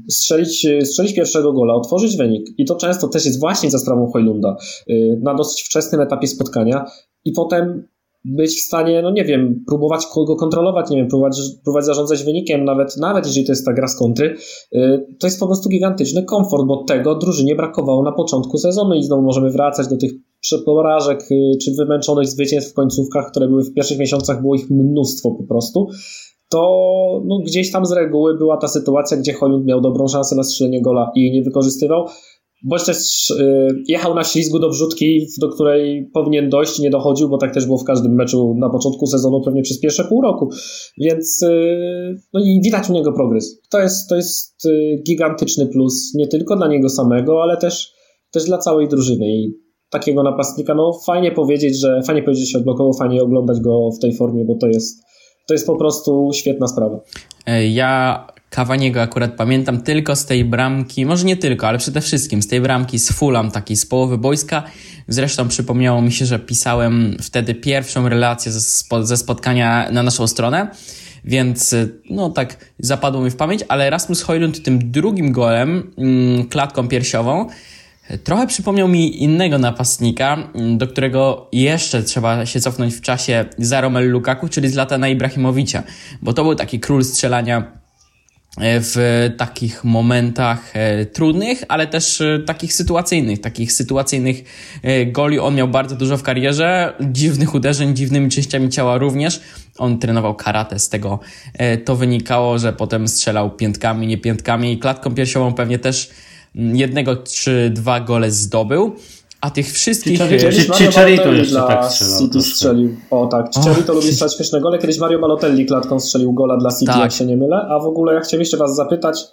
Speaker 3: strzelić, strzelić pierwszego gola, otworzyć wynik. I to często też jest właśnie za sprawą Hojlunda y, na dosyć wczesnym etapie spotkania. I potem być w stanie, no nie wiem, próbować go kontrolować, nie wiem, próbować, próbować zarządzać wynikiem, nawet, nawet jeżeli to jest ta gra z kontry, y, to jest po prostu gigantyczny komfort, bo tego drużynie brakowało na początku sezonu i znowu możemy wracać do tych porażek y, czy wymęczonych zwycięstw w końcówkach, które były w pierwszych miesiącach, było ich mnóstwo po prostu to no, gdzieś tam z reguły była ta sytuacja, gdzie Hollywood miał dobrą szansę na strzelenie gola i jej nie wykorzystywał. Boś też y, jechał na ślizgu do wrzutki, do której powinien dojść, nie dochodził, bo tak też było w każdym meczu na początku sezonu, pewnie przez pierwsze pół roku. Więc y, no i widać u niego progres. To jest, to jest y, gigantyczny plus, nie tylko dla niego samego, ale też, też dla całej drużyny. I takiego napastnika, no fajnie powiedzieć, że fajnie powiedzieć, że się odblokował, fajnie oglądać go w tej formie, bo to jest, to jest po prostu świetna sprawa.
Speaker 1: E, ja Kawaniego akurat pamiętam tylko z tej bramki, może nie tylko, ale przede wszystkim z tej bramki z Fulham, takiej z połowy boiska. Zresztą przypomniało mi się, że pisałem wtedy pierwszą relację ze spotkania na naszą stronę, więc no tak zapadło mi w pamięć, ale Rasmus Hojlund tym drugim golem, mm, klatką piersiową, Trochę przypomniał mi innego napastnika, do którego jeszcze trzeba się cofnąć w czasie za Romelu Lukaku, czyli Zlatana Ibrahimowicza, bo to był taki król strzelania w takich momentach e, trudnych, ale też e, takich sytuacyjnych, takich sytuacyjnych goli on miał bardzo dużo w karierze, dziwnych uderzeń, dziwnymi częściami ciała również. On trenował karate, z tego to wynikało, że potem strzelał piętkami, nie piętkami i klatką piersiową pewnie też mm, jednego czy dwa gole zdobył. A tych wszystkich...
Speaker 2: Chicharito jeszcze tak
Speaker 3: City strzelił. O tak, Chicharito lubi strzelać śmieszne gole. Kiedyś Mario Balotelli klatką strzelił gola dla City, tak. jak się nie mylę. A w ogóle ja chciałem jeszcze was zapytać,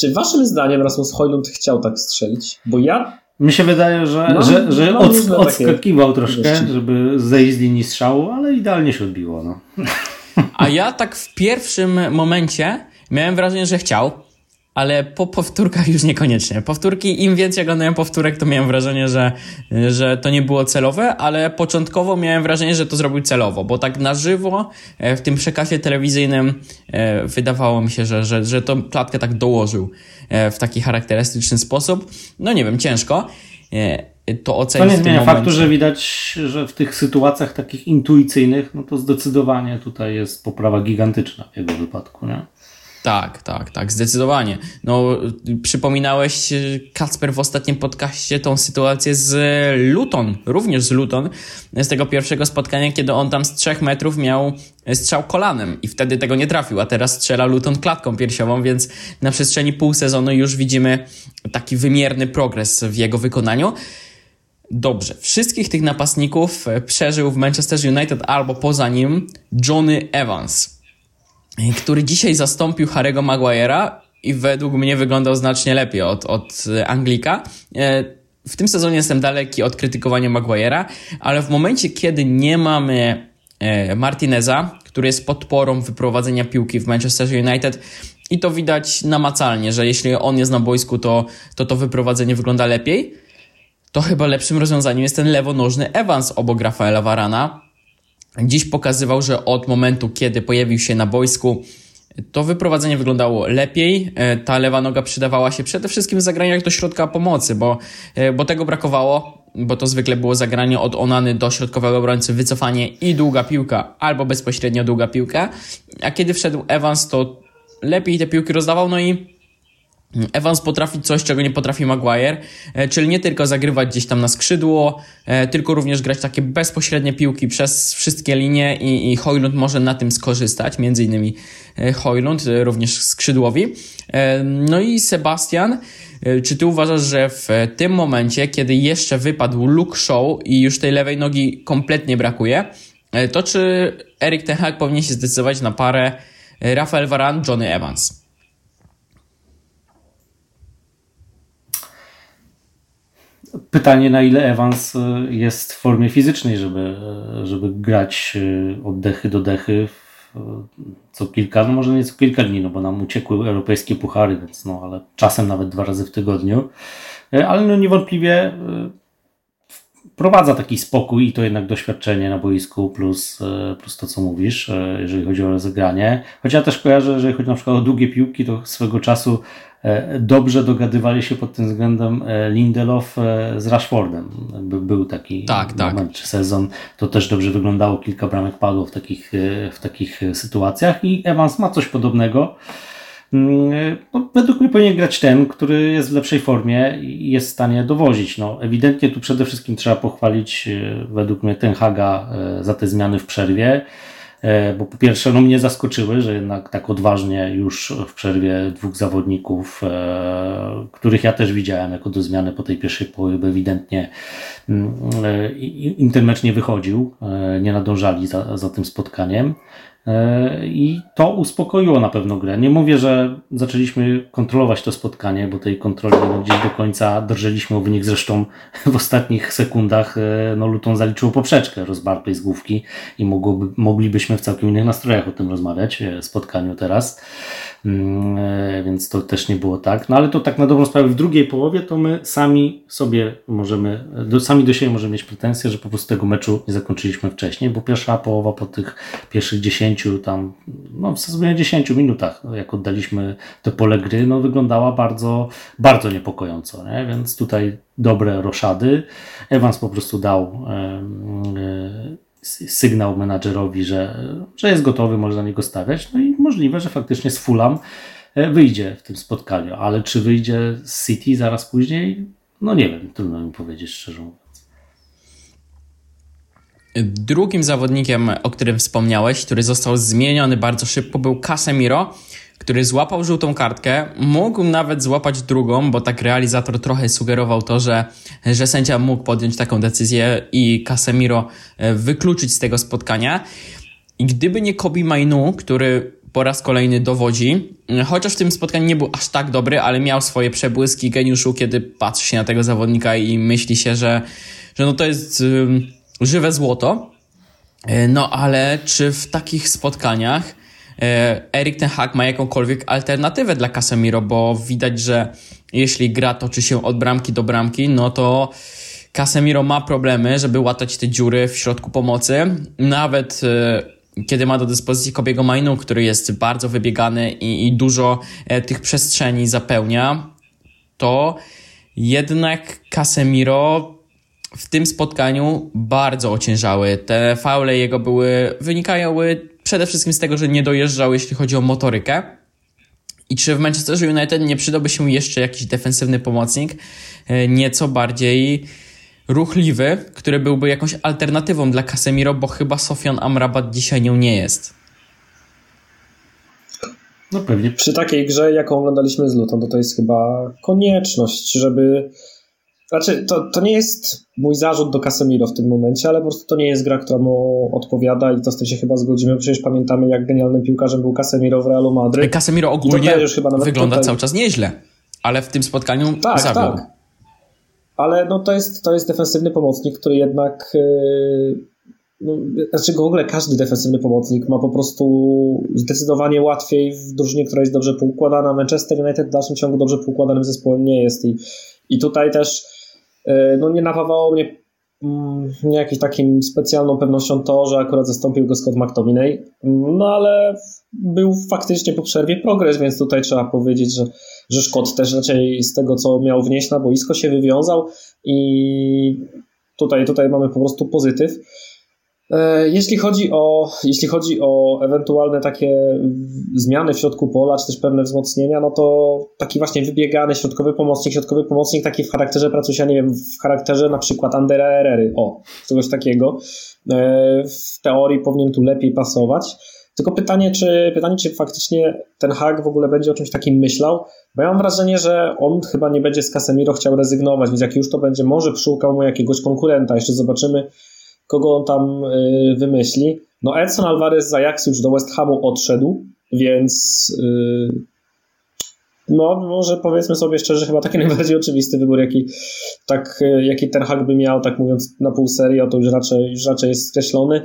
Speaker 3: czy waszym zdaniem Rasmus Hojlund chciał tak strzelić? Bo ja
Speaker 2: mi się wydaje, że, no, że, że no, od, odskakiwał troszkę, żeby zejść z linii strzału, ale idealnie się odbiło. No.
Speaker 1: A ja tak w pierwszym momencie miałem wrażenie, że chciał ale po powtórkach już niekoniecznie. Powtórki, im więcej oglądałem powtórek, to miałem wrażenie, że, że to nie było celowe, ale początkowo miałem wrażenie, że to zrobił celowo, bo tak na żywo e, w tym przekazie telewizyjnym e, wydawało mi się, że, że, że to klatkę tak dołożył e, w taki charakterystyczny sposób. No nie wiem, ciężko to ocenić.
Speaker 2: To nie zmienia faktu, że widać, że w tych sytuacjach takich intuicyjnych, no to zdecydowanie tutaj jest poprawa gigantyczna w jego wypadku, nie?
Speaker 1: Tak, tak, tak, zdecydowanie. No, przypominałeś e, Kacper w ostatnim podcaście tą sytuację z Luton, również z Luton, z tego pierwszego spotkania, kiedy on tam z trzech metrów miał strzał kolanem i wtedy tego nie trafił, a teraz strzela Luton klatką piersiową, więc na przestrzeni pół sezonu już widzimy taki wymierny progres w jego wykonaniu. Dobrze, wszystkich tych napastników przeżył w Manchester United albo poza nim Johnny Evans który dzisiaj zastąpił Harry'ego Maguire'a i według mnie wyglądał znacznie lepiej od, od Anglika. E, w tym sezonie jestem daleki od krytykowania Maguire'a, ale w momencie, kiedy nie mamy e, Martineza, który jest podporą wyprowadzenia piłki w Manchester United, i to widać namacalnie, że jeśli on jest na boisku, to to, to wyprowadzenie wygląda lepiej. To chyba lepszym rozwiązaniem jest ten lewonożny Evans obok Rafaela Varana, Dziś pokazywał, że od momentu, kiedy pojawił się na boisku, to wyprowadzenie wyglądało lepiej. E, ta lewa noga przydawała się przede wszystkim w zagraniach do środka pomocy, bo, e, bo tego brakowało, bo to zwykle było zagranie od Onany do środkowego obrońcy, wycofanie i długa piłka, albo bezpośrednio długa piłka. A kiedy wszedł Evans, to lepiej te piłki rozdawał, no i Evans potrafi coś, czego nie potrafi Maguire, e, czyli nie tylko zagrywać gdzieś tam na skrzydło, e, tylko również grać takie bezpośrednie piłki przez wszystkie linie i, i Hojlund może na tym skorzystać, między innymi e, Hojlund, również skrzydłowi. No i Sebastian, czy ty uważasz, że w tym momencie, kiedy jeszcze wypadł Luke Show i już tej lewej nogi kompletnie brakuje, to czy Erik Ten Hag powinien się zdecydować na parę Rafael Varane, Johnny Evans?
Speaker 2: Pytanie, na ile Evans e, jest w formie fizycznej, żeby, e, żeby grać e, od dechy do dechy co kilka, no może nie co kilka dni, no bo nam uciekły europejskie puchary, więc no, ale czasem nawet dwa razy w tygodniu. Ale no niewątpliwie prowadza taki spokój i to jednak doświadczenie na boisku plus, plus to, co mówisz, jeżeli chodzi o rozegranie. Choć ja też kojarzę, jeżeli chodzi na przykład o długie piłki, to swego czasu dobrze dogadywali się pod tym względem e, Lindelof e, z Rashfordem. Był taki
Speaker 1: tak, tak.
Speaker 2: moment tak. czy sezon. To też dobrze wyglądało. Kilka bramek padło w takich, w takich sytuacjach i Evans ma coś podobnego. Mm, no, według mnie powinien grać ten, który jest w lepszej formie i jest w stanie dowozić. No, ewidentnie tu przede wszystkim trzeba pochwalić według mnie Ten Haga za te zmiany w przerwie. E, bo po pierwsze, no mnie zaskoczyły, że jednak tak odważnie już w przerwie dwóch zawodników, e, których ja też widziałem jako do zmiany po tej pierwszej połowie, ewidentnie mm, e, Intermecz nie wychodził, nie nadążali za, za tym spotkaniem. E, I to uspokoiło na pewno grę. Nie mówię, że zaczęliśmy kontrolować to spotkanie, bo tej kontroli no, gdzieś do końca drżeliśmy o wynik. Zresztą w ostatnich sekundach e, no, Luton zaliczył poprzeczkę rozbartej z główki i mogłoby, moglibyśmy w całkiem innych nastrojach o tym rozmawiać, e, spotkaniu teraz. Mm, więc to też nie było tak. No ale to tak na dobrą sprawę w drugiej połowie to my sami sobie możemy, do, sami do siebie możemy mieć pretensje, że po prostu tego meczu nie zakończyliśmy wcześniej, bo pierwsza połowa po tych pierwszych 10 tam, no w zasadzie 10 minutach, jak oddaliśmy to pole gry, no wyglądała bardzo, bardzo niepokojąco, nie? więc tutaj dobre roszady. Evans po prostu dał yy, sygnał menadżerowi, że, że jest gotowy, można na niego stawiać. No i możliwe, że faktycznie z Fulham e, wyjdzie w tym spotkaniu, ale czy wyjdzie z City zaraz później? No nie wiem, trudno mi powiedzieć szczerze mówiąc.
Speaker 1: Drugim zawodnikiem, o którym wspomniałeś, który został zmieniony bardzo szybko, był Casemiro który złapał żółtą kartkę, mógł nawet złapać drugą, bo tak realizator trochę sugerował to, że, że sędzia mógł podjąć taką decyzję i Casemiro e, wykluczyć z tego spotkania. I gdyby nie Kobi Mainu, który po raz kolejny dowodzi, e, chociaż w tym spotkaniu nie był aż tak dobry, ale miał swoje przebłyski geniuszu, kiedy patrzy się na tego zawodnika i myśli się, że, że no to jest żywe złoto. E, no ale czy w takich spotkaniach E, Erik ten Hag ma jakąkolwiek alternatywę dla Casemiro, bo widać, że jeśli gra toczy się od bramki do bramki, no to Casemiro ma problemy, żeby łatać te dziury w środku pomocy. Nawet e, kiedy ma do dyspozycji Kobiego Mainu, który jest bardzo wybiegany i, i dużo tych przestrzeni zapełnia, to jednak Casemiro w tym spotkaniu bardzo ociężały. Te faule jego były, wynikały przede wszystkim z tego, że nie dojeżdżał, jeśli chodzi o motorykę. I czy w Manchesterze United nie przydałby się jeszcze jakiś defensywny pomocnik, e, nieco bardziej ruchliwy, który byłby jakąś alternatywą dla Casemiro, bo chyba Sofian Amrabat dzisiaj nią nie jest.
Speaker 3: No pewnie. Przy takiej grze, jaką oglądaliśmy z Luton, to to jest chyba konieczność, żeby znaczy, to, to nie jest mój zarzut do Casemiro w tym momencie, ale po prostu to nie jest gra, która mu odpowiada i to z tym się chyba zgodzimy. Przecież pamiętamy, jak genialnym piłkarzem był Casemiro w Realu Madryt.
Speaker 1: Casemiro ogólnie wygląda tutaj... cały czas nieźle, ale w tym spotkaniu tak, zawiódł. Tak.
Speaker 3: Ale no to jest, to jest defensywny pomocnik, który jednak... Yy, no, znaczy w ogóle każdy defensywny pomocnik ma po prostu zdecydowanie łatwiej w drużynie, która jest dobrze poukładana. Manchester United w dalszym ciągu dobrze poukładanym zespołem nie jest i, i tutaj też no nie napawało mnie mm, nie jakimś takim specjalną pewnością to, że akurat zastąpił go Scott McTominay, no ale był faktycznie po przerwie progres, więc tutaj trzeba powiedzieć, że, że Scott też raczej z tego, co miał wnieść na boisko się wywiązał i tutaj, tutaj mamy po prostu pozytyw. E, jeśli chodzi, o, jeśli chodzi o ewentualne takie zmiany w środku pola, czy też pewne wzmocnienia, no to taki właśnie wybiegany środkowy pomocnik, środkowy pomocnik taki w charakterze pracusia, nie wiem, w charakterze na przykład Andera Erery, o, czegoś takiego, e, w teorii powinien tu lepiej pasować. Tylko pytanie, czy, pytanie, czy faktycznie ten Hag w ogóle będzie o czymś takim myślał, bo ja mam wrażenie, że on chyba nie będzie z Casemiro chciał rezygnować, więc jak już to będzie, może przyszukał mu jakiegoś konkurenta, jeszcze zobaczymy, kogo on tam y, wymyśli. No Edson Alvarez z Ajaxu już do West Hamu odszedł, więc y, no może powiedzmy sobie szczerze, chyba taki najbardziej oczywisty wybór, jaki, tak, y, jaki Ten Hag by miał, tak mówiąc na pół serii, to już raczej, już raczej jest skreślony.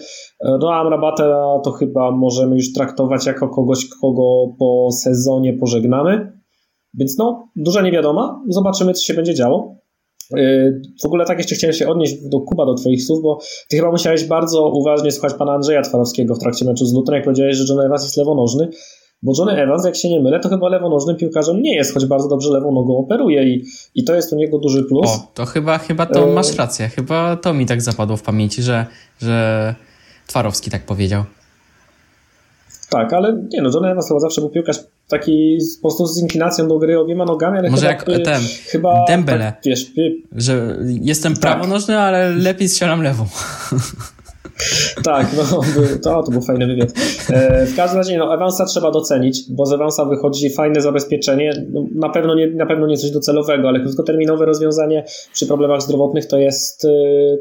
Speaker 3: No a Amrabata to chyba możemy już traktować jako kogoś, kogo po sezonie pożegnamy. Więc no, duża niewiadoma. Zobaczymy, co się będzie działo. Y, w ogóle tak jeszcze chciałem się odnieść do Kuba, do Twoich słów, bo Ty chyba musiałeś bardzo uważnie słuchać pana Andrzeja Twarowskiego w trakcie meczu z Luton, jak powiedziałeś, że John Evans jest lewonożny, bo Johnny Evans, jak się nie mylę, to chyba lewonożnym piłkarzem nie jest, choć bardzo dobrze lewą nogą operuje i, i to jest u niego duży plus.
Speaker 1: O, to chyba, chyba to e... masz rację. Chyba to mi tak zapadło w pamięci, że, że Twarowski tak powiedział.
Speaker 3: Tak, ale nie no, John Evans chyba zawsze był piłkarz taki po prostu z inklinacją do gry obiema nogami, ale
Speaker 1: Może
Speaker 3: chyba,
Speaker 1: jak ten chyba Dembele, tak, wiesz, że jestem tak. prawonożny, ale lepiej strzelam lewą.
Speaker 3: Tak, no to, to był fajny wywiad. E, w każdym razie, no, Evansa trzeba docenić, bo z Evansa wychodzi fajne zabezpieczenie. No, na, pewno nie, na pewno nie coś docelowego, ale krótkoterminowe rozwiązanie przy problemach zdrowotnych to jest, e,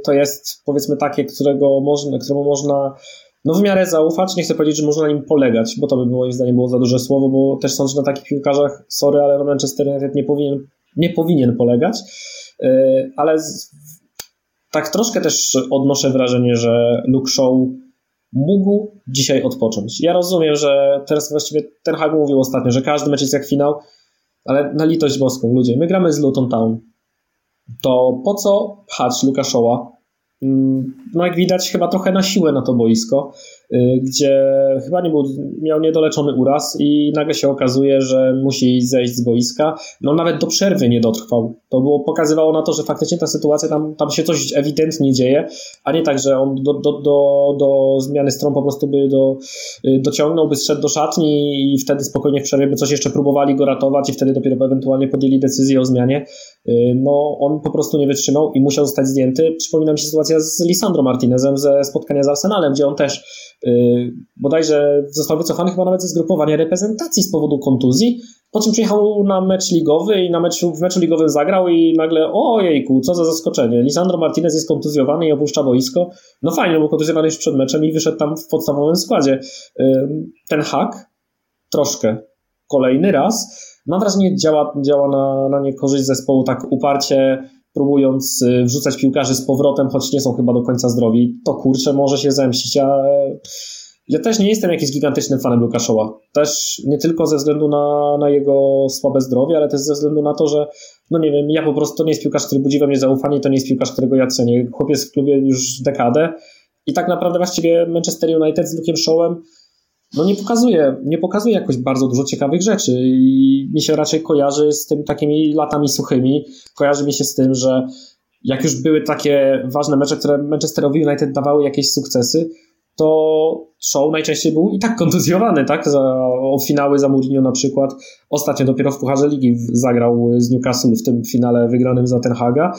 Speaker 3: to jest powiedzmy takie, którego można, któremu można no w miarę zaufać. Nie chcę powiedzieć, że można na nim polegać, bo to by moim zdaniem było za duże słowo, bo też sądzę, że na takich piłkarzach, sorry, ale Manchester United nie powinien, nie powinien polegać. E, ale tak troszkę też odnoszę wrażenie, że Luke Shaw mógł dzisiaj odpocząć. Ja rozumiem, że teraz właściwie ten Hag mówił ostatnio, że każdy mecz jest jak finał, ale na litość boską, ludzie, my gramy z Luton Town. To po co pchać Luka Shawa no jak widać chyba trochę na siłę na to boisko, gdzie chyba nie był, miał niedoleczony uraz i nagle się okazuje, że musi zejść z boiska. No nawet do przerwy nie dotrwał. To było, pokazywało na to, że faktycznie ta sytuacja, tam, tam się coś ewidentnie dzieje, a nie tak, że on do, do, do, do zmiany stron po prostu by do, y, dociągnął, by zszedł do szatni i wtedy spokojnie w przerwie by coś jeszcze próbowali go ratować i wtedy dopiero ewentualnie podjęli decyzję o zmianie. Y, no on po prostu nie wytrzymał i musiał zostać zdjęty. Przypomina mi się sytuacja z Lisandro Martinezem ze spotkania z Arsenalem, gdzie on też bodajże został wycofany chyba nawet ze zgrupowania reprezentacji z powodu kontuzji, po czym przyjechał na mecz ligowy i na meczu, w meczu ligowym zagrał i nagle ojejku, co za zaskoczenie. Lisandro Martinez jest kontuzjowany i opuszcza boisko. No fajnie, był kontuzjowany już przed meczem i wyszedł tam w podstawowym składzie. Yy, ten hak troszkę kolejny raz mam wrażenie, działa, działa na, na niekorzyść zespołu tak uparcie, próbując y, wrzucać piłkarzy z powrotem, choć nie są chyba do końca zdrowi. To kurczę może się zemścić, a ja też nie jestem jakimś gigantycznym fanem Lukaszoła. Też nie tylko ze względu na, na jego słabe zdrowie, ale też ze względu na to, że no nie wiem, ja po prostu to nie jest piłkarz, który budzi we mnie zaufanie, to nie jest piłkarz, którego ja cenię. Chłopiec w klubie już dekadę i tak naprawdę właściwie Manchester United z Lukiem Showem no nie pokazuje, nie pokazuje jakoś bardzo dużo ciekawych rzeczy i mi się raczej kojarzy z tym takimi latami suchymi. Kojarzy mi się z tym, że jak już były takie ważne mecze, które Manchesterowi United dawały jakieś sukcesy, to show najczęściej był i tak kontuzjowany, tak? Za, o finały za Mourinho na przykład. Ostatnio dopiero w Pucharze Ligi zagrał z Newcastle w tym finale wygranym za Ten Haga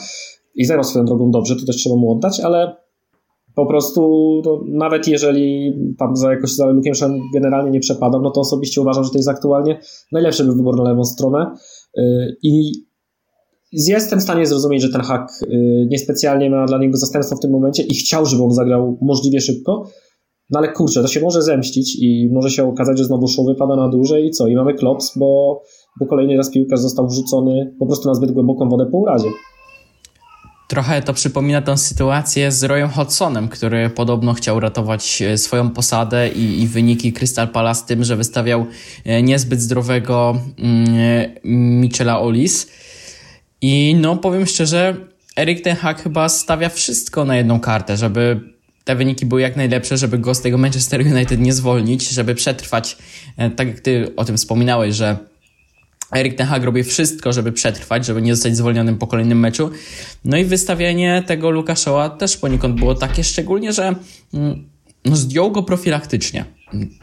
Speaker 3: i zagrał swoją drogą dobrze, to też trzeba mu oddać, ale po prostu, nawet jeżeli tam za jakoś za Lukiem generalnie nie przepadam, no to osobiście uważam, że to jest aktualnie najlepszy wybór na lewą stronę. Y, I jestem w stanie zrozumieć, że ten hak y, niespecjalnie ma dla niego zastępstwo w tym momencie i chciał, żeby on zagrał możliwie szybko. No ale kurczę, to się może zemścić i może się okazać, że znowu show wypada na dłużej i co? I mamy klops, bo, bo kolejny raz piłkarz został wrzucony po prostu na zbyt głęboką wodę po urazie.
Speaker 1: Trochę to przypomina tę sytuację z Royem Hodgsonem, który podobno chciał ratować e, swoją posadę i, i wyniki Crystal Palace tym, że wystawiał e, niezbyt zdrowego mm, e, Michela Olis. I no powiem szczerze, Erik Ten Hag chyba stawia wszystko na jedną kartę, żeby te wyniki były jak najlepsze, żeby go z tego Manchester United nie zwolnić, żeby przetrwać, tak jak ty o tym wspominałeś, że Erik Ten Hag robi wszystko, żeby przetrwać, żeby nie zostać zwolnionym po kolejnym meczu. No i wystawienie tego Lukaszoła też poniekąd było takie, szczególnie, że mm, no, zdjął go profilaktycznie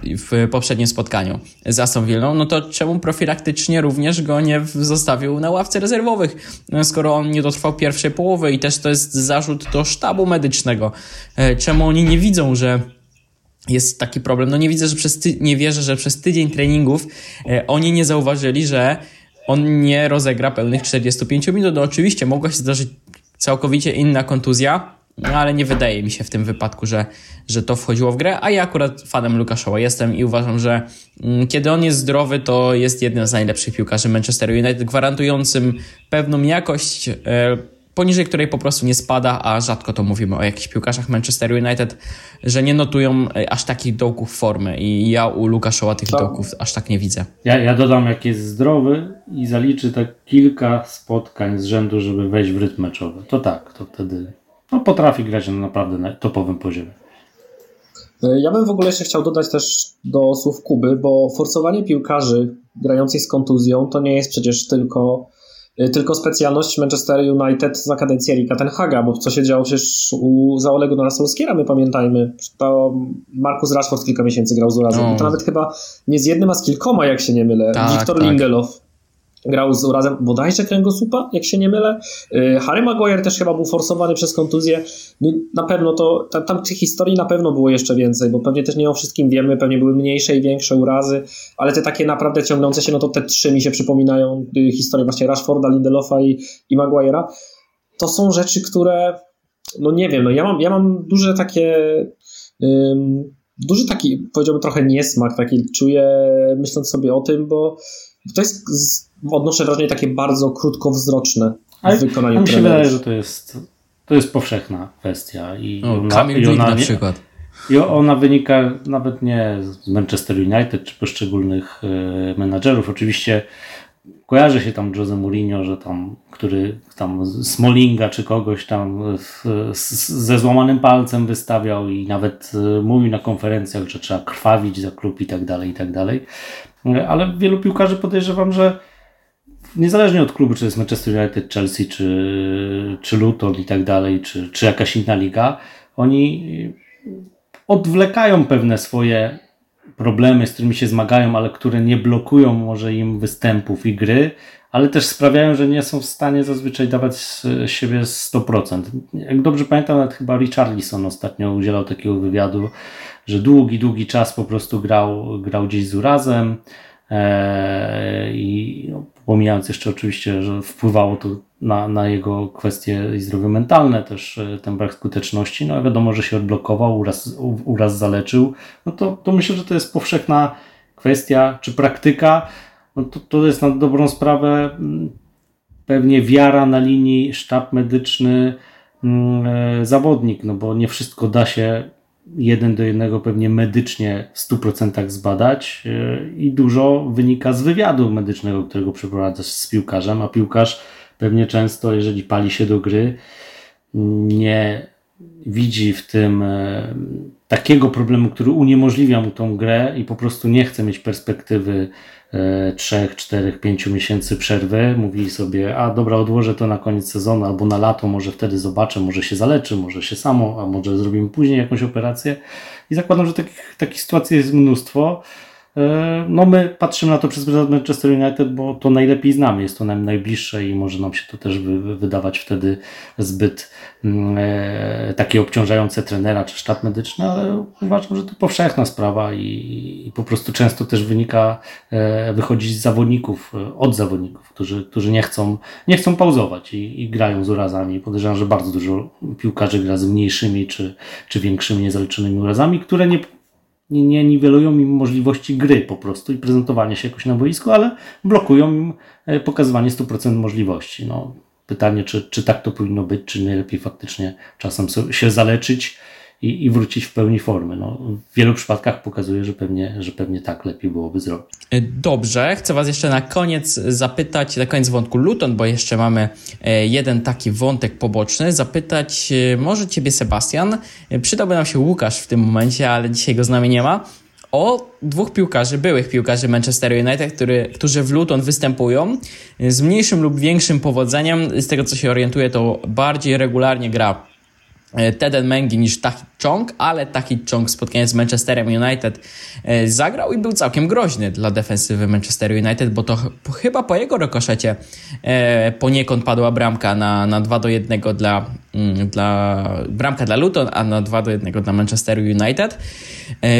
Speaker 1: w poprzednim spotkaniu z Aston Villą, no to czemu profilaktycznie również go nie zostawił na ławce rezerwowych, skoro on nie dotrwał pierwszej połowy i też to jest zarzut do sztabu medycznego. E, czemu oni nie widzą, że jest taki problem. No nie widzę, że przez ty- nie wierzę, że przez tydzień treningów e, oni nie zauważyli, że on nie rozegra pełnych 45 minut. No oczywiście mogła się zdarzyć całkowicie inna kontuzja, no ale nie wydaje mi się w tym wypadku, że, że to wchodziło w grę, a ja akurat fanem Lukaszowa jestem i uważam, że mm, kiedy on jest zdrowy, to jest jeden z najlepszych piłkarzy Manchester United, gwarantującym pewną jakość e, poniżej której po prostu nie spada, a rzadko to mówimy o jakichś piłkarzach Manchester United, że nie notują e, aż takich dołków formy i ja u Lukaszoła tych tak. dołków aż tak nie widzę.
Speaker 2: Ja, ja dodam, jak jest zdrowy i zaliczy tak kilka spotkań z rzędu, żeby wejść w rytm meczowy, to tak, to wtedy no, potrafi grać na naprawdę topowym poziomie.
Speaker 3: E, ja bym w ogóle jeszcze chciał dodać też do słów Kuby, bo forsowanie piłkarzy grających z kontuzją to nie jest przecież tylko tylko specjalność Manchester United za kadencji Erika Tenhaga, bo co się działo przecież u, za Olego Solskiera, my pamiętajmy, to Markus Rashford kilka miesięcy grał z urazem, no. to nawet chyba nie z jednym, a z kilkoma, jak się nie mylę. Tak, Wiktor tak. Lindelof. Grał z urazem bodajże kręgosłupa, jak się nie mylę. Y, Harry Maguire też chyba był forsowany przez kontuzję. No, na pewno to, tam, tam tych historii na pewno było jeszcze więcej, bo pewnie też nie o wszystkim wiemy, pewnie były mniejsze i większe urazy, ale te takie naprawdę ciągnące się, no to te trzy mi się przypominają, y, historie właśnie Rashforda, Lindelofa i, i Maguire'a. To są rzeczy, które, no nie wiem, no ja mam, ja mam duże takie... Um, duży taki, powiedziałbym trochę niesmak, taki czuję myśląc sobie o tym, bo to jest, odnoszę wrażenie takie bardzo krótkowzroczne
Speaker 2: w wykonaniu mi się wydaje, że to jest, to jest powszechna kwestia. I
Speaker 1: o, ona, Kamil i ona, na przykład.
Speaker 2: I ona wynika nawet nie z Manchester United czy poszczególnych y, menadżerów. Oczywiście kojarzy się tam Jose Mourinho, że tam, który tam Smolinga czy kogoś tam ze złamanym palcem wystawiał i nawet y, mówił na konferencjach, że trzeba krwawić za klub i tak dalej, i tak dalej. Ale wielu piłkarzy podejrzewam, że niezależnie od klubu, czy jest Manchester United, Chelsea, czy, czy Luton i tak dalej, czy, czy jakaś inna liga, oni odwlekają pewne swoje problemy, z którymi się zmagają, ale które nie blokują może im występów i gry, ale też sprawiają, że nie są w stanie zazwyczaj dawać z siebie 100%. Jak dobrze pamiętam, nawet chyba Richarlison ostatnio udzielał takiego wywiadu, że długi, długi czas po prostu grał, grał gdzieś z urazem i no, pomijając jeszcze oczywiście, że wpływało to na, na jego kwestie i zdrowie mentalne, też e, ten brak skuteczności, no wiadomo, że się odblokował, uraz, uraz zaleczył, no to, to myślę, że to jest powszechna kwestia, czy praktyka, no to, to jest na dobrą sprawę mm, pewnie wiara na linii sztab medyczny, mm, e, zawodnik, no bo nie wszystko da się jeden do jednego pewnie medycznie w 100% zbadać e, i dużo wynika z wywiadu medycznego, którego przeprowadzasz z piłkarzem, a piłkarz pewnie często, jeżeli pali się do gry, nie widzi w tym e, takiego problemu, który uniemożliwia mu tą grę i po prostu nie chce mieć perspektywy 3, 4, 5 miesięcy przerwy. Mówi sobie, a dobra, odłożę to na koniec sezonu albo na lato, może wtedy zobaczę, może się zaleczy, może się samo, a może zrobimy później jakąś operację. I zakładam, że takich, takich sytuacji jest mnóstwo. E, no my patrzymy na to przez pryzmat Manchester United, bo to najlepiej znamy, jest to nam najbliższe i może nam się to też wy, wydawać wtedy zbyt mm, e, takie obciążające trenera czy sztab medyczny, ale uważam, że to powszechna sprawa i, po prostu często też wynika, e, wychodzi z zawodników, od zawodników, którzy, którzy nie, chcą, nie chcą pauzować i, i grają z urazami. Podejrzewam, że bardzo dużo piłkarzy gra z mniejszymi czy, czy większymi niezaliczonymi urazami, które nie nie, nie niwelują im możliwości gry po prostu i prezentowania się jakoś na boisku, ale blokują im e, pokazywanie 100% możliwości. No, pytanie, czy, czy tak to powinno być, czy najlepiej faktycznie czasem się zaleczyć i, i wrócić w pełni formy. No, w wielu przypadkach pokazuje, że pewnie, że pewnie tak lepiej byłoby zrobić.
Speaker 1: E, dobrze, chcę Was jeszcze na koniec zapytać, na koniec wątku Luton, bo jeszcze mamy e, jeden taki wątek poboczny, zapytać e, może Ciebie Sebastian, przydałby nam się Łukasz w tym momencie, ale dzisiaj go z nami nie ma, o dwóch piłkarzy, byłych piłkarzy Manchester United, który, którzy w Luton występują z mniejszym lub większym powodzeniem. Z tego co się orientuję, to bardziej regularnie gra Teden Mengi niż Taki Chong, ale Taki Chong w spotkaniu z Manchesterem United e, zagrał i był całkiem groźny dla defensywy Manchester United, bo to chyba po jego rokoszecie e, poniekąd padła bramka na, na 2 do 1 dla, mm, dla bramka dla Luton, a na 2 do 1 dla Manchesteru United.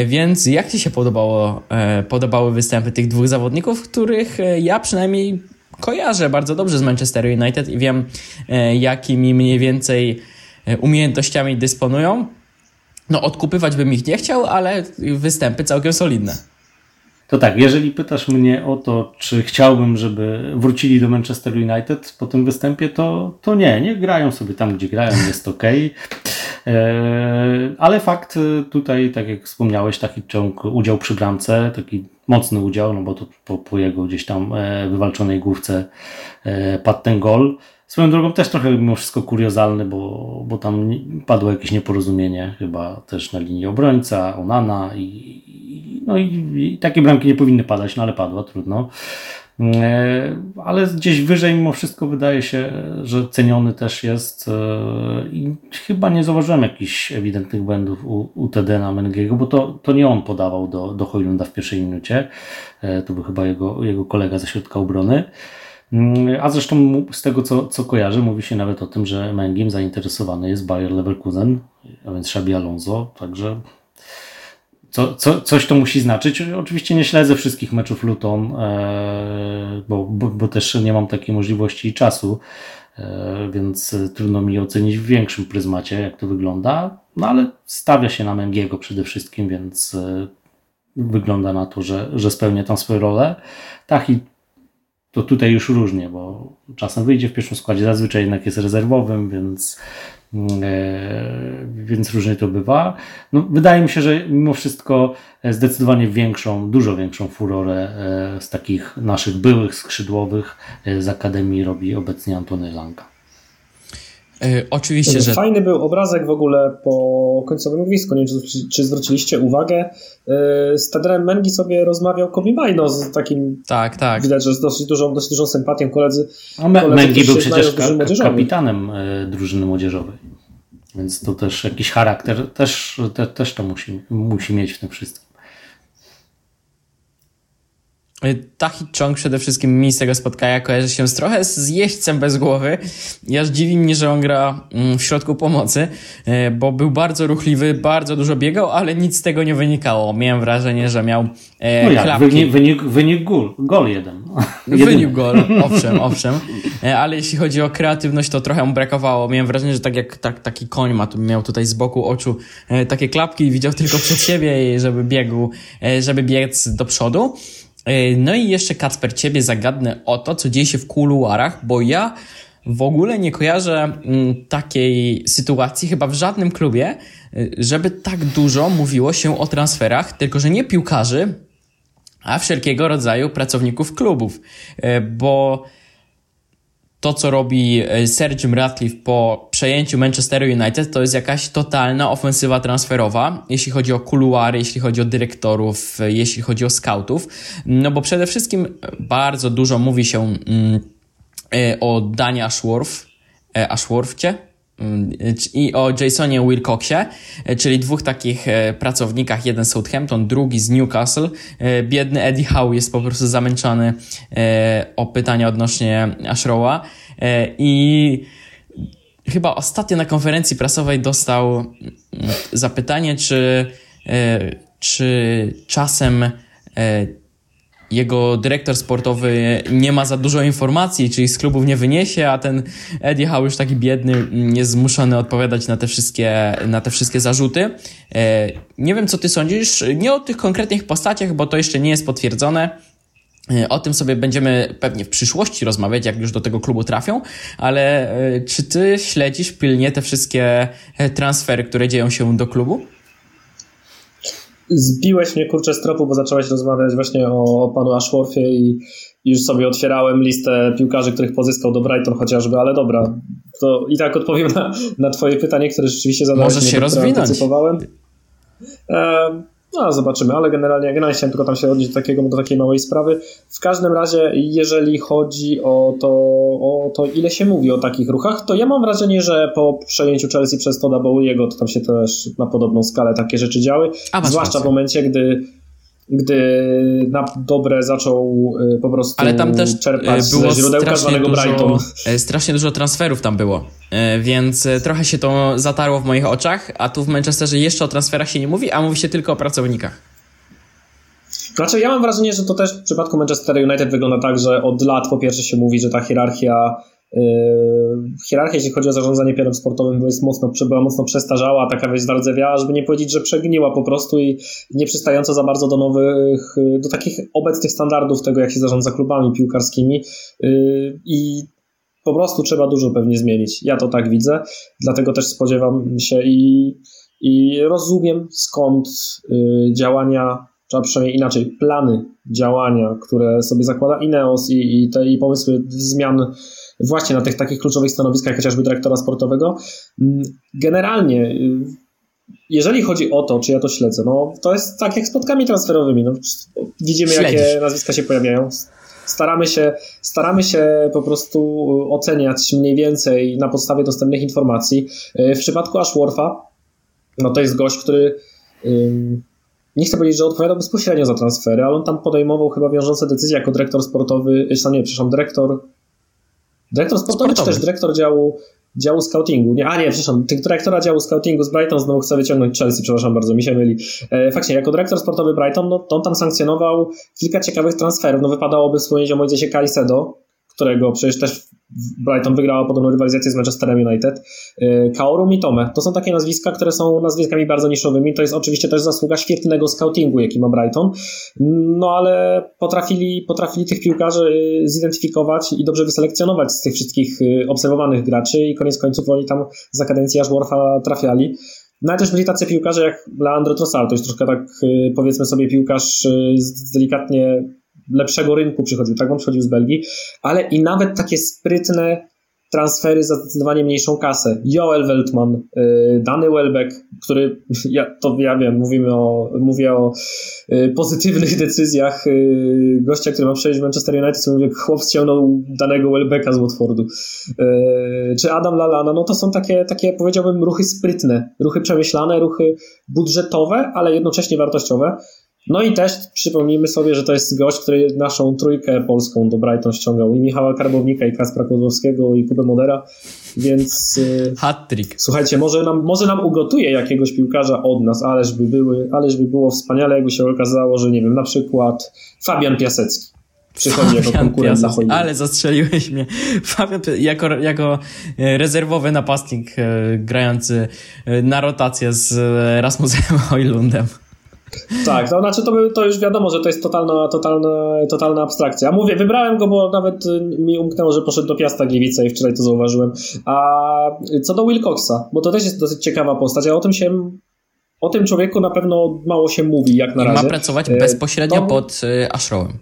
Speaker 1: Więc jak Ci się podobało, podobały występy tych dwóch zawodników, których ja przynajmniej kojarzę bardzo dobrze z Manchester United i wiem jakimi mniej więcej E, umiejętnościami dysponują. No, odkupywać bym ich nie chciał, ale występy całkiem solidne.
Speaker 2: To tak, jeżeli pytasz mnie o to, czy chciałbym, żeby wrócili do Manchester United po tym występie, to, to nie, nie grają sobie tam, gdzie grają, jest ok. E, ale fakt e, tutaj, tak jak wspomniałeś, taki ciąg, udział przy bramce, taki mocny udział, no bo to po, po jego gdzieś tam wywalczonej główce padł ten gol. Swoją drogą też trochę mimo wszystko kuriozalny, bo, bo tam padło jakieś nieporozumienie chyba też na linii obrońca, Onana i, no i, i takie bramki nie powinny padać, no ale padła, trudno. E, ale gdzieś wyżej mimo wszystko wydaje się, że ceniony też jest e, i chyba nie zauważyłem jakichś ewidentnych błędów u, u Tedena Mengiego, bo to, to nie on podawał do, do Hojlunda w pierwszej minucie, e, to był chyba jego, jego kolega ze środka obrony. Mm, a zresztą z tego, co, co kojarzę, mówi się nawet o tym, że Mengim zainteresowany jest Bayer Leverkusen, a więc Xabi Alonso, także co, co, coś to musi znaczyć. Oczywiście nie śledzę wszystkich meczów Luton, e, bo, bo, bo, też nie mam takiej możliwości i czasu, e, więc trudno mi ocenić w większym pryzmacie, jak to wygląda. No ale stawia się na Mengiego przede wszystkim, więc e, wygląda na to, że, że spełnia tam swoją rolę. Tak i to tutaj już różnie, bo czasem wyjdzie w pierwszym składzie, zazwyczaj jednak jest rezerwowym, więc, e, więc różnie to bywa. No, wydaje mi się, że mimo wszystko zdecydowanie większą, dużo większą furorę e, z takich naszych byłych skrzydłowych e, z Akademii robi obecnie Antony Lanka.
Speaker 1: Yy, oczywiście, że.
Speaker 3: Fajny był obrazek w ogóle po końcowym gwizdku. Nie wiem, czy, czy zwróciliście uwagę. Yy, z Tedrem Mengi sobie rozmawiał Kobe Majno z takim.
Speaker 1: Tak, tak.
Speaker 3: Widać, że z dosyć dużą, dosyć dużą sympatią koledzy.
Speaker 2: A koledzy, Mengi był przecież ka kapitanem y, drużyny młodzieżowej. Więc to też jakiś charakter, też, te, też to musi, musi mieć w tym wszystkim.
Speaker 1: Taki Chong przede wszystkim mi z tego spotkania kojarzy się z trochę z jeźdźcem bez głowy. Ja dziwi mnie, że on gra mm, w środku pomocy, e, bo był bardzo ruchliwy, bardzo dużo biegał, ale nic z tego nie wynikało. Miałem wrażenie, że miał e,
Speaker 2: no jak, klapki. Wynik, wynik, wynik gol, gol jeden.
Speaker 1: Wynik gol, owszem, owszem. E, ale jeśli chodzi o kreatywność, to trochę mu brakowało. Miałem wrażenie, że tak jak tak, taki koń ma, miał tutaj z boku oczu takie klapki i widział tylko przed siebie, żeby biegł, żeby biec do przodu. E, no i jeszcze Kacper, ciebie zagadnę o to, co dzieje się w kuluarach, bo ja w ogóle nie kojarzę mm, takiej sytuacji chyba w żadnym klubie, e, żeby tak dużo mówiło się o transferach, tylko że nie piłkarzy, a wszelkiego rodzaju pracowników klubów, e, bo to, co robi e, Jim Ratcliffe po przejęciu Manchesteru United, to jest jakaś totalna ofensywa transferowa, jeśli chodzi o kuluary, jeśli chodzi o dyrektorów, e, jeśli chodzi o scoutów. No bo przede wszystkim bardzo dużo mówi się mm, e, o Danie Ashworth, Ashworthcie, i o Jasonie Wilcoxie, e, czyli dwóch takich e, pracownikach, jeden z Southampton, drugi z Newcastle. E, biedny Eddie Howe jest po prostu zamęczony o pytania odnośnie Ashrowa i chyba ostatnio na konferencji prasowej dostał mm, zapytanie, czy, czy czasem jego dyrektor sportowy nie ma za dużo informacji, czyli z klubów nie wyniesie, a ten Eddie Howe już taki biedny jest zmuszony odpowiadać na te wszystkie, na te wszystkie zarzuty. E, nie wiem, co ty sądzisz, nie o tych konkretnych postaciach, bo to jeszcze nie jest potwierdzone. E, o tym sobie będziemy pewnie w przyszłości rozmawiać, jak już do tego klubu trafią, ale e, czy ty śledzisz pilnie te wszystkie transfery, które dzieją się do klubu?
Speaker 3: Zbiłeś mnie kurczę z tropu, bo zacząłeś rozmawiać właśnie o, o panu Ashworthie i już sobie otwierałem listę piłkarzy, których pozyskał do Brighton chociażby, ale dobra, to i tak odpowiem na, na twoje pytanie, które rzeczywiście zadałeś.
Speaker 1: Możesz się rozwinąć. Antycypowałem.
Speaker 3: No, zobaczymy, ale generalnie, generalnie chciałem tylko tam się odnieść do, takiego, do takiej małej sprawy. W każdym razie, jeżeli chodzi o to, o to, ile się mówi o takich ruchach, to ja mam wrażenie, że po przejęciu Chelsea przez Toda Bowley'ego, to tam się też na podobną skalę takie rzeczy działy. A, zwłaszcza w momencie, gdy gdy na dobre zaczął y, po prostu
Speaker 1: Ale tam też y,
Speaker 3: czerpać było ze źródełka zwanego dużo, Brighton.
Speaker 1: Y, strasznie dużo transferów tam było, więc trochę się to zatarło w moich oczach, a tu w Manchesterze jeszcze o transferach się nie mówi, a mówi się tylko o pracownikach.
Speaker 3: Znaczy, ja mam wrażenie, że to też w przypadku Manchester United wygląda tak, że od lat po pierwsze się mówi, że ta hierarchia hierarchia, jeśli chodzi o zarządzanie pierem sportowym, jest mocno, była mocno przestarzała, taka wieś zardzewiała, żeby nie powiedzieć, że przegniła po prostu i nie przystająca za bardzo do nowych, do takich obecnych standardów tego, jak się zarządza klubami piłkarskimi yy, i po prostu trzeba dużo pewnie zmienić. Ja to tak widzę, dlatego też spodziewam się i, i rozumiem skąd yy, działania, czy przynajmniej inaczej, plany działania, które sobie zakłada Ineos i, i te i pomysły zmian właśnie na tych takich kluczowych stanowiskach, chociażby dyrektora sportowego. Mm, generalnie, y, jeżeli chodzi o to, czy ja to śledzę, no to jest tak jak z spotkami transferowymi. No, widzimy, Śledzisz. jakie nazwiska się pojawiają. Staramy się, staramy się po prostu oceniać mniej więcej na podstawie dostępnych informacji. Y, w przypadku Ashwortha, no to jest gość, który nie chcę powiedzieć, że odpowiadał bezpośrednio za transfery, ale on tam podejmował chyba wiążące decyzje jako dyrektor sportowy, nie, przepraszam, dyrektor Dyrektor sportowy, sportowy. czy też dyrektor działu działu scoutingu. Nie, a nie, przepraszam, dyrektora działu scoutingu z Brighton znowu chcę wyciągnąć Chelsea, przepraszam bardzo, mi się myli. E, faktycznie, jako dyrektor sportowy Brighton, no on tam sankcjonował kilka ciekawych transferów. No wypadałoby wspomnieć o Moisesie Calicedo, którego przecież też Brighton wygrała podobną rywalizację z Manchesterem United. Y, Kaoru Mitome. To są takie nazwiska, które są nazwiskami bardzo niszowymi. To jest oczywiście też zasługa świetnego scoutingu, jaki ma Brighton. No ale potrafili, potrafili tych piłkarzy zidentyfikować i dobrze wyselekcjonować z tych wszystkich y, obserwowanych graczy i koniec końców oni tam za kadencji Ashwortha trafiali. No też byli tacy piłkarze jak Leandro Trossard, to jest troszkę tak powiedzmy sobie piłkarz z delikatnie lepszego rynku przychodził, tak? On przychodził z Belgii, ale i nawet takie sprytne transfery za zdecydowanie mniejszą kasę. Joel Weltman, y, Dany Welbeck, który, ja, to ja wiem, mówimy o, mówię o y, pozytywnych decyzjach y, gościa, który ma przejść Manchester United, co mówię, chłop ściągnął danego Welbecka z Watfordu. Czy Adam Lalana, no to są takie, takie, powiedziałbym, ruchy sprytne, ruchy przemyślane, ruchy budżetowe, ale jednocześnie wartościowe. No i też przypomnijmy sobie, że to jest gość, który naszą trójkę polską do Brighton ściągał i Michała Karbownika, i Kaspra Kozłowskiego, i Kubę Modera, więc...
Speaker 1: Y, Hat-trick.
Speaker 3: Słuchajcie, może nam, może nam ugotuje jakiegoś piłkarza od nas, ależ by, były, ależ by było wspaniale, jakby się okazało, że nie wiem, na przykład Fabian Piasecki przychodzi jako konkurent na
Speaker 1: Ale zastrzeliłeś mnie. Fabian jako, jako e, rezerwowy napastnik e, grający e, na rotację z Rasmusem Hojlundem.
Speaker 3: Tak, to znaczy to, to już wiadomo, że to jest totalna, totalna, totalna abstrakcja. Mówię, wybrałem go, bo nawet y, mi umknęło, że poszedł do Piasta Gliwice i wczoraj to zauważyłem. A co do Wilcoxa, bo to też jest dosyć ciekawa postać, a o tym się o tym człowieku na pewno mało się mówi, jak na I razie.
Speaker 1: Ma pracować e, bezpośrednio to... pod y, Ashrowem.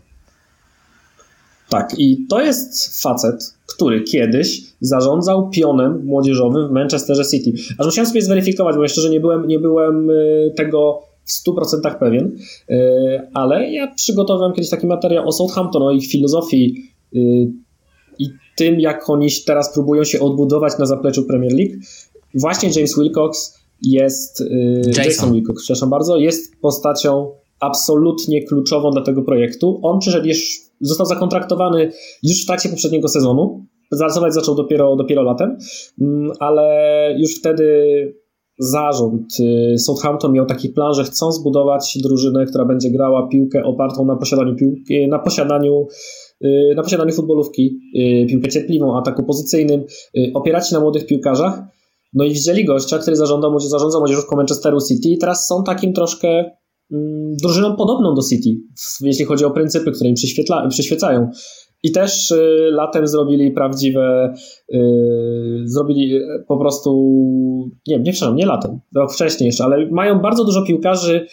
Speaker 3: Tak, i to jest facet, który kiedyś zarządzał pionem młodzieżowym w Manchesterze City. Aż musiałem sobie zweryfikować, bo jeszcze, że nie byłem, nie byłem y, tego w 100% pewien, e, ale ja przygotowałem kiedyś taki materiał o Southampton, o ich filozofii e, i tym, jak oni teraz próbują się odbudować na zapleczu Premier League. Właśnie James Wilcox jest, e, Jason, Jason Wilcox, przepraszam bardzo, jest postacią absolutnie kluczową dla tego projektu. On przyszedł już, został zakontraktowany już w trakcie poprzedniego sezonu. Pracować zaczął dopiero, dopiero latem, mm, ale już wtedy zarząd y, Southampton miał taki plan, że chcą zbudować drużynę, która będzie grała piłkę opartą na posiadaniu piłki, na posiadaniu y, na posiadaniu futbolówki, y, piłkę cierpliwą, ataku pozycyjnym, opierać się na młodych piłkarzach. No i widzieli gościa, który zarządzał, zarządzał młodzieżówką Manchesteru City i teraz są takim troszkę mm, drużyną podobną do City, jeśli chodzi o pryncypy, które im przyświecają. I też y, latem zrobili prawdziwe, y, zrobili y, po prostu, nie, nie przepraszam, nie latem, rok wcześniej jeszcze, ale mają bardzo dużo piłkarzy,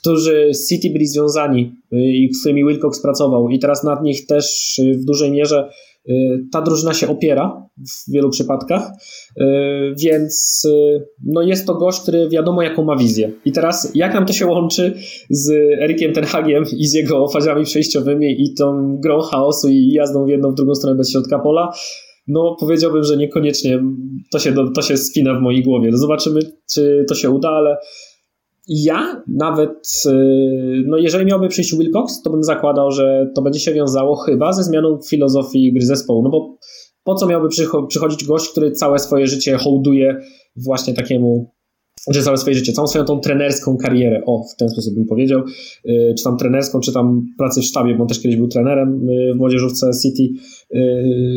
Speaker 3: którzy z City byli związani i z którymi Wilcox pracował. I teraz nad nich też w dużej mierze ta drużyna się opiera w wielu przypadkach, y, więc y, no jest to gość, który wiadomo jaką ma wizję. I teraz jak nam to się łączy z Erikiem Tenhagiem i z jego fazami przejściowymi i tą grą chaosu i jazdą w jedną, w drugą stronę bez środka pola, no powiedziałbym, że niekoniecznie to się, to się spina w mojej głowie. Zobaczymy, czy to się uda, ale ja nawet, y, no jeżeli miałby przyjść Wilcox, to bym zakładał, że to będzie się wiązało chyba ze zmianą filozofii gry zespołu, no bo po co miałby przychodzić gość, który całe swoje życie hołduje właśnie takiemu, że całe swoje życie, całą swoją tą trenerską karierę, o, w ten sposób bym powiedział, y, czy tam trenerską, czy tam pracy w sztabie, bo on też kiedyś był trenerem y, w młodzieżówce City,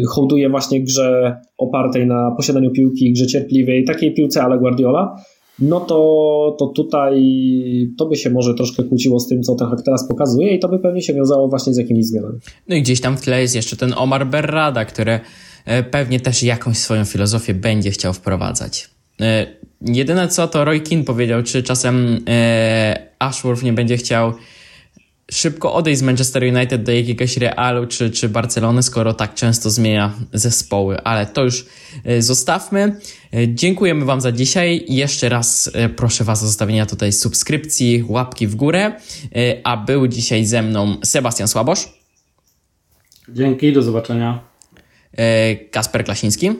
Speaker 3: hołduje właśnie grze opartej na posiadaniu piłki, grze cierpliwej, takiej piłce ale Guardiola, no to, to tutaj to by się może troszkę kłóciło z tym, co ten hak teraz pokazuje i to by pewnie się wiązało właśnie z jakimiś zmianami.
Speaker 1: No i gdzieś tam w tle jest jeszcze ten Omar Berrada, który e, pewnie też jakąś swoją filozofię będzie chciał wprowadzać. E, jedyne co to Roy Keane powiedział, czy czasem e, Ashworth nie będzie chciał szybko odejść z Manchester United do jakiegoś Realu czy, czy Barcelony, skoro tak często zmienia zespoły, ale to już e, zostawmy. E, dziękujemy Wam za dzisiaj. Jeszcze raz e, proszę Was o zostawienia tutaj subskrypcji, łapki w górę, a był dzisiaj ze mną Sebastian Słabosz.
Speaker 2: Dzięki, do zobaczenia.
Speaker 1: Kasper Klasiński.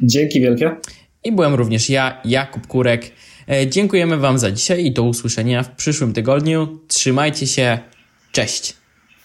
Speaker 3: Dzięki wielkie.
Speaker 1: I byłem również ja, Jakub Kurek. E, dziękujemy Wam za dzisiaj i do usłyszenia w przyszłym tygodniu. Trzymajcie się. Cześć.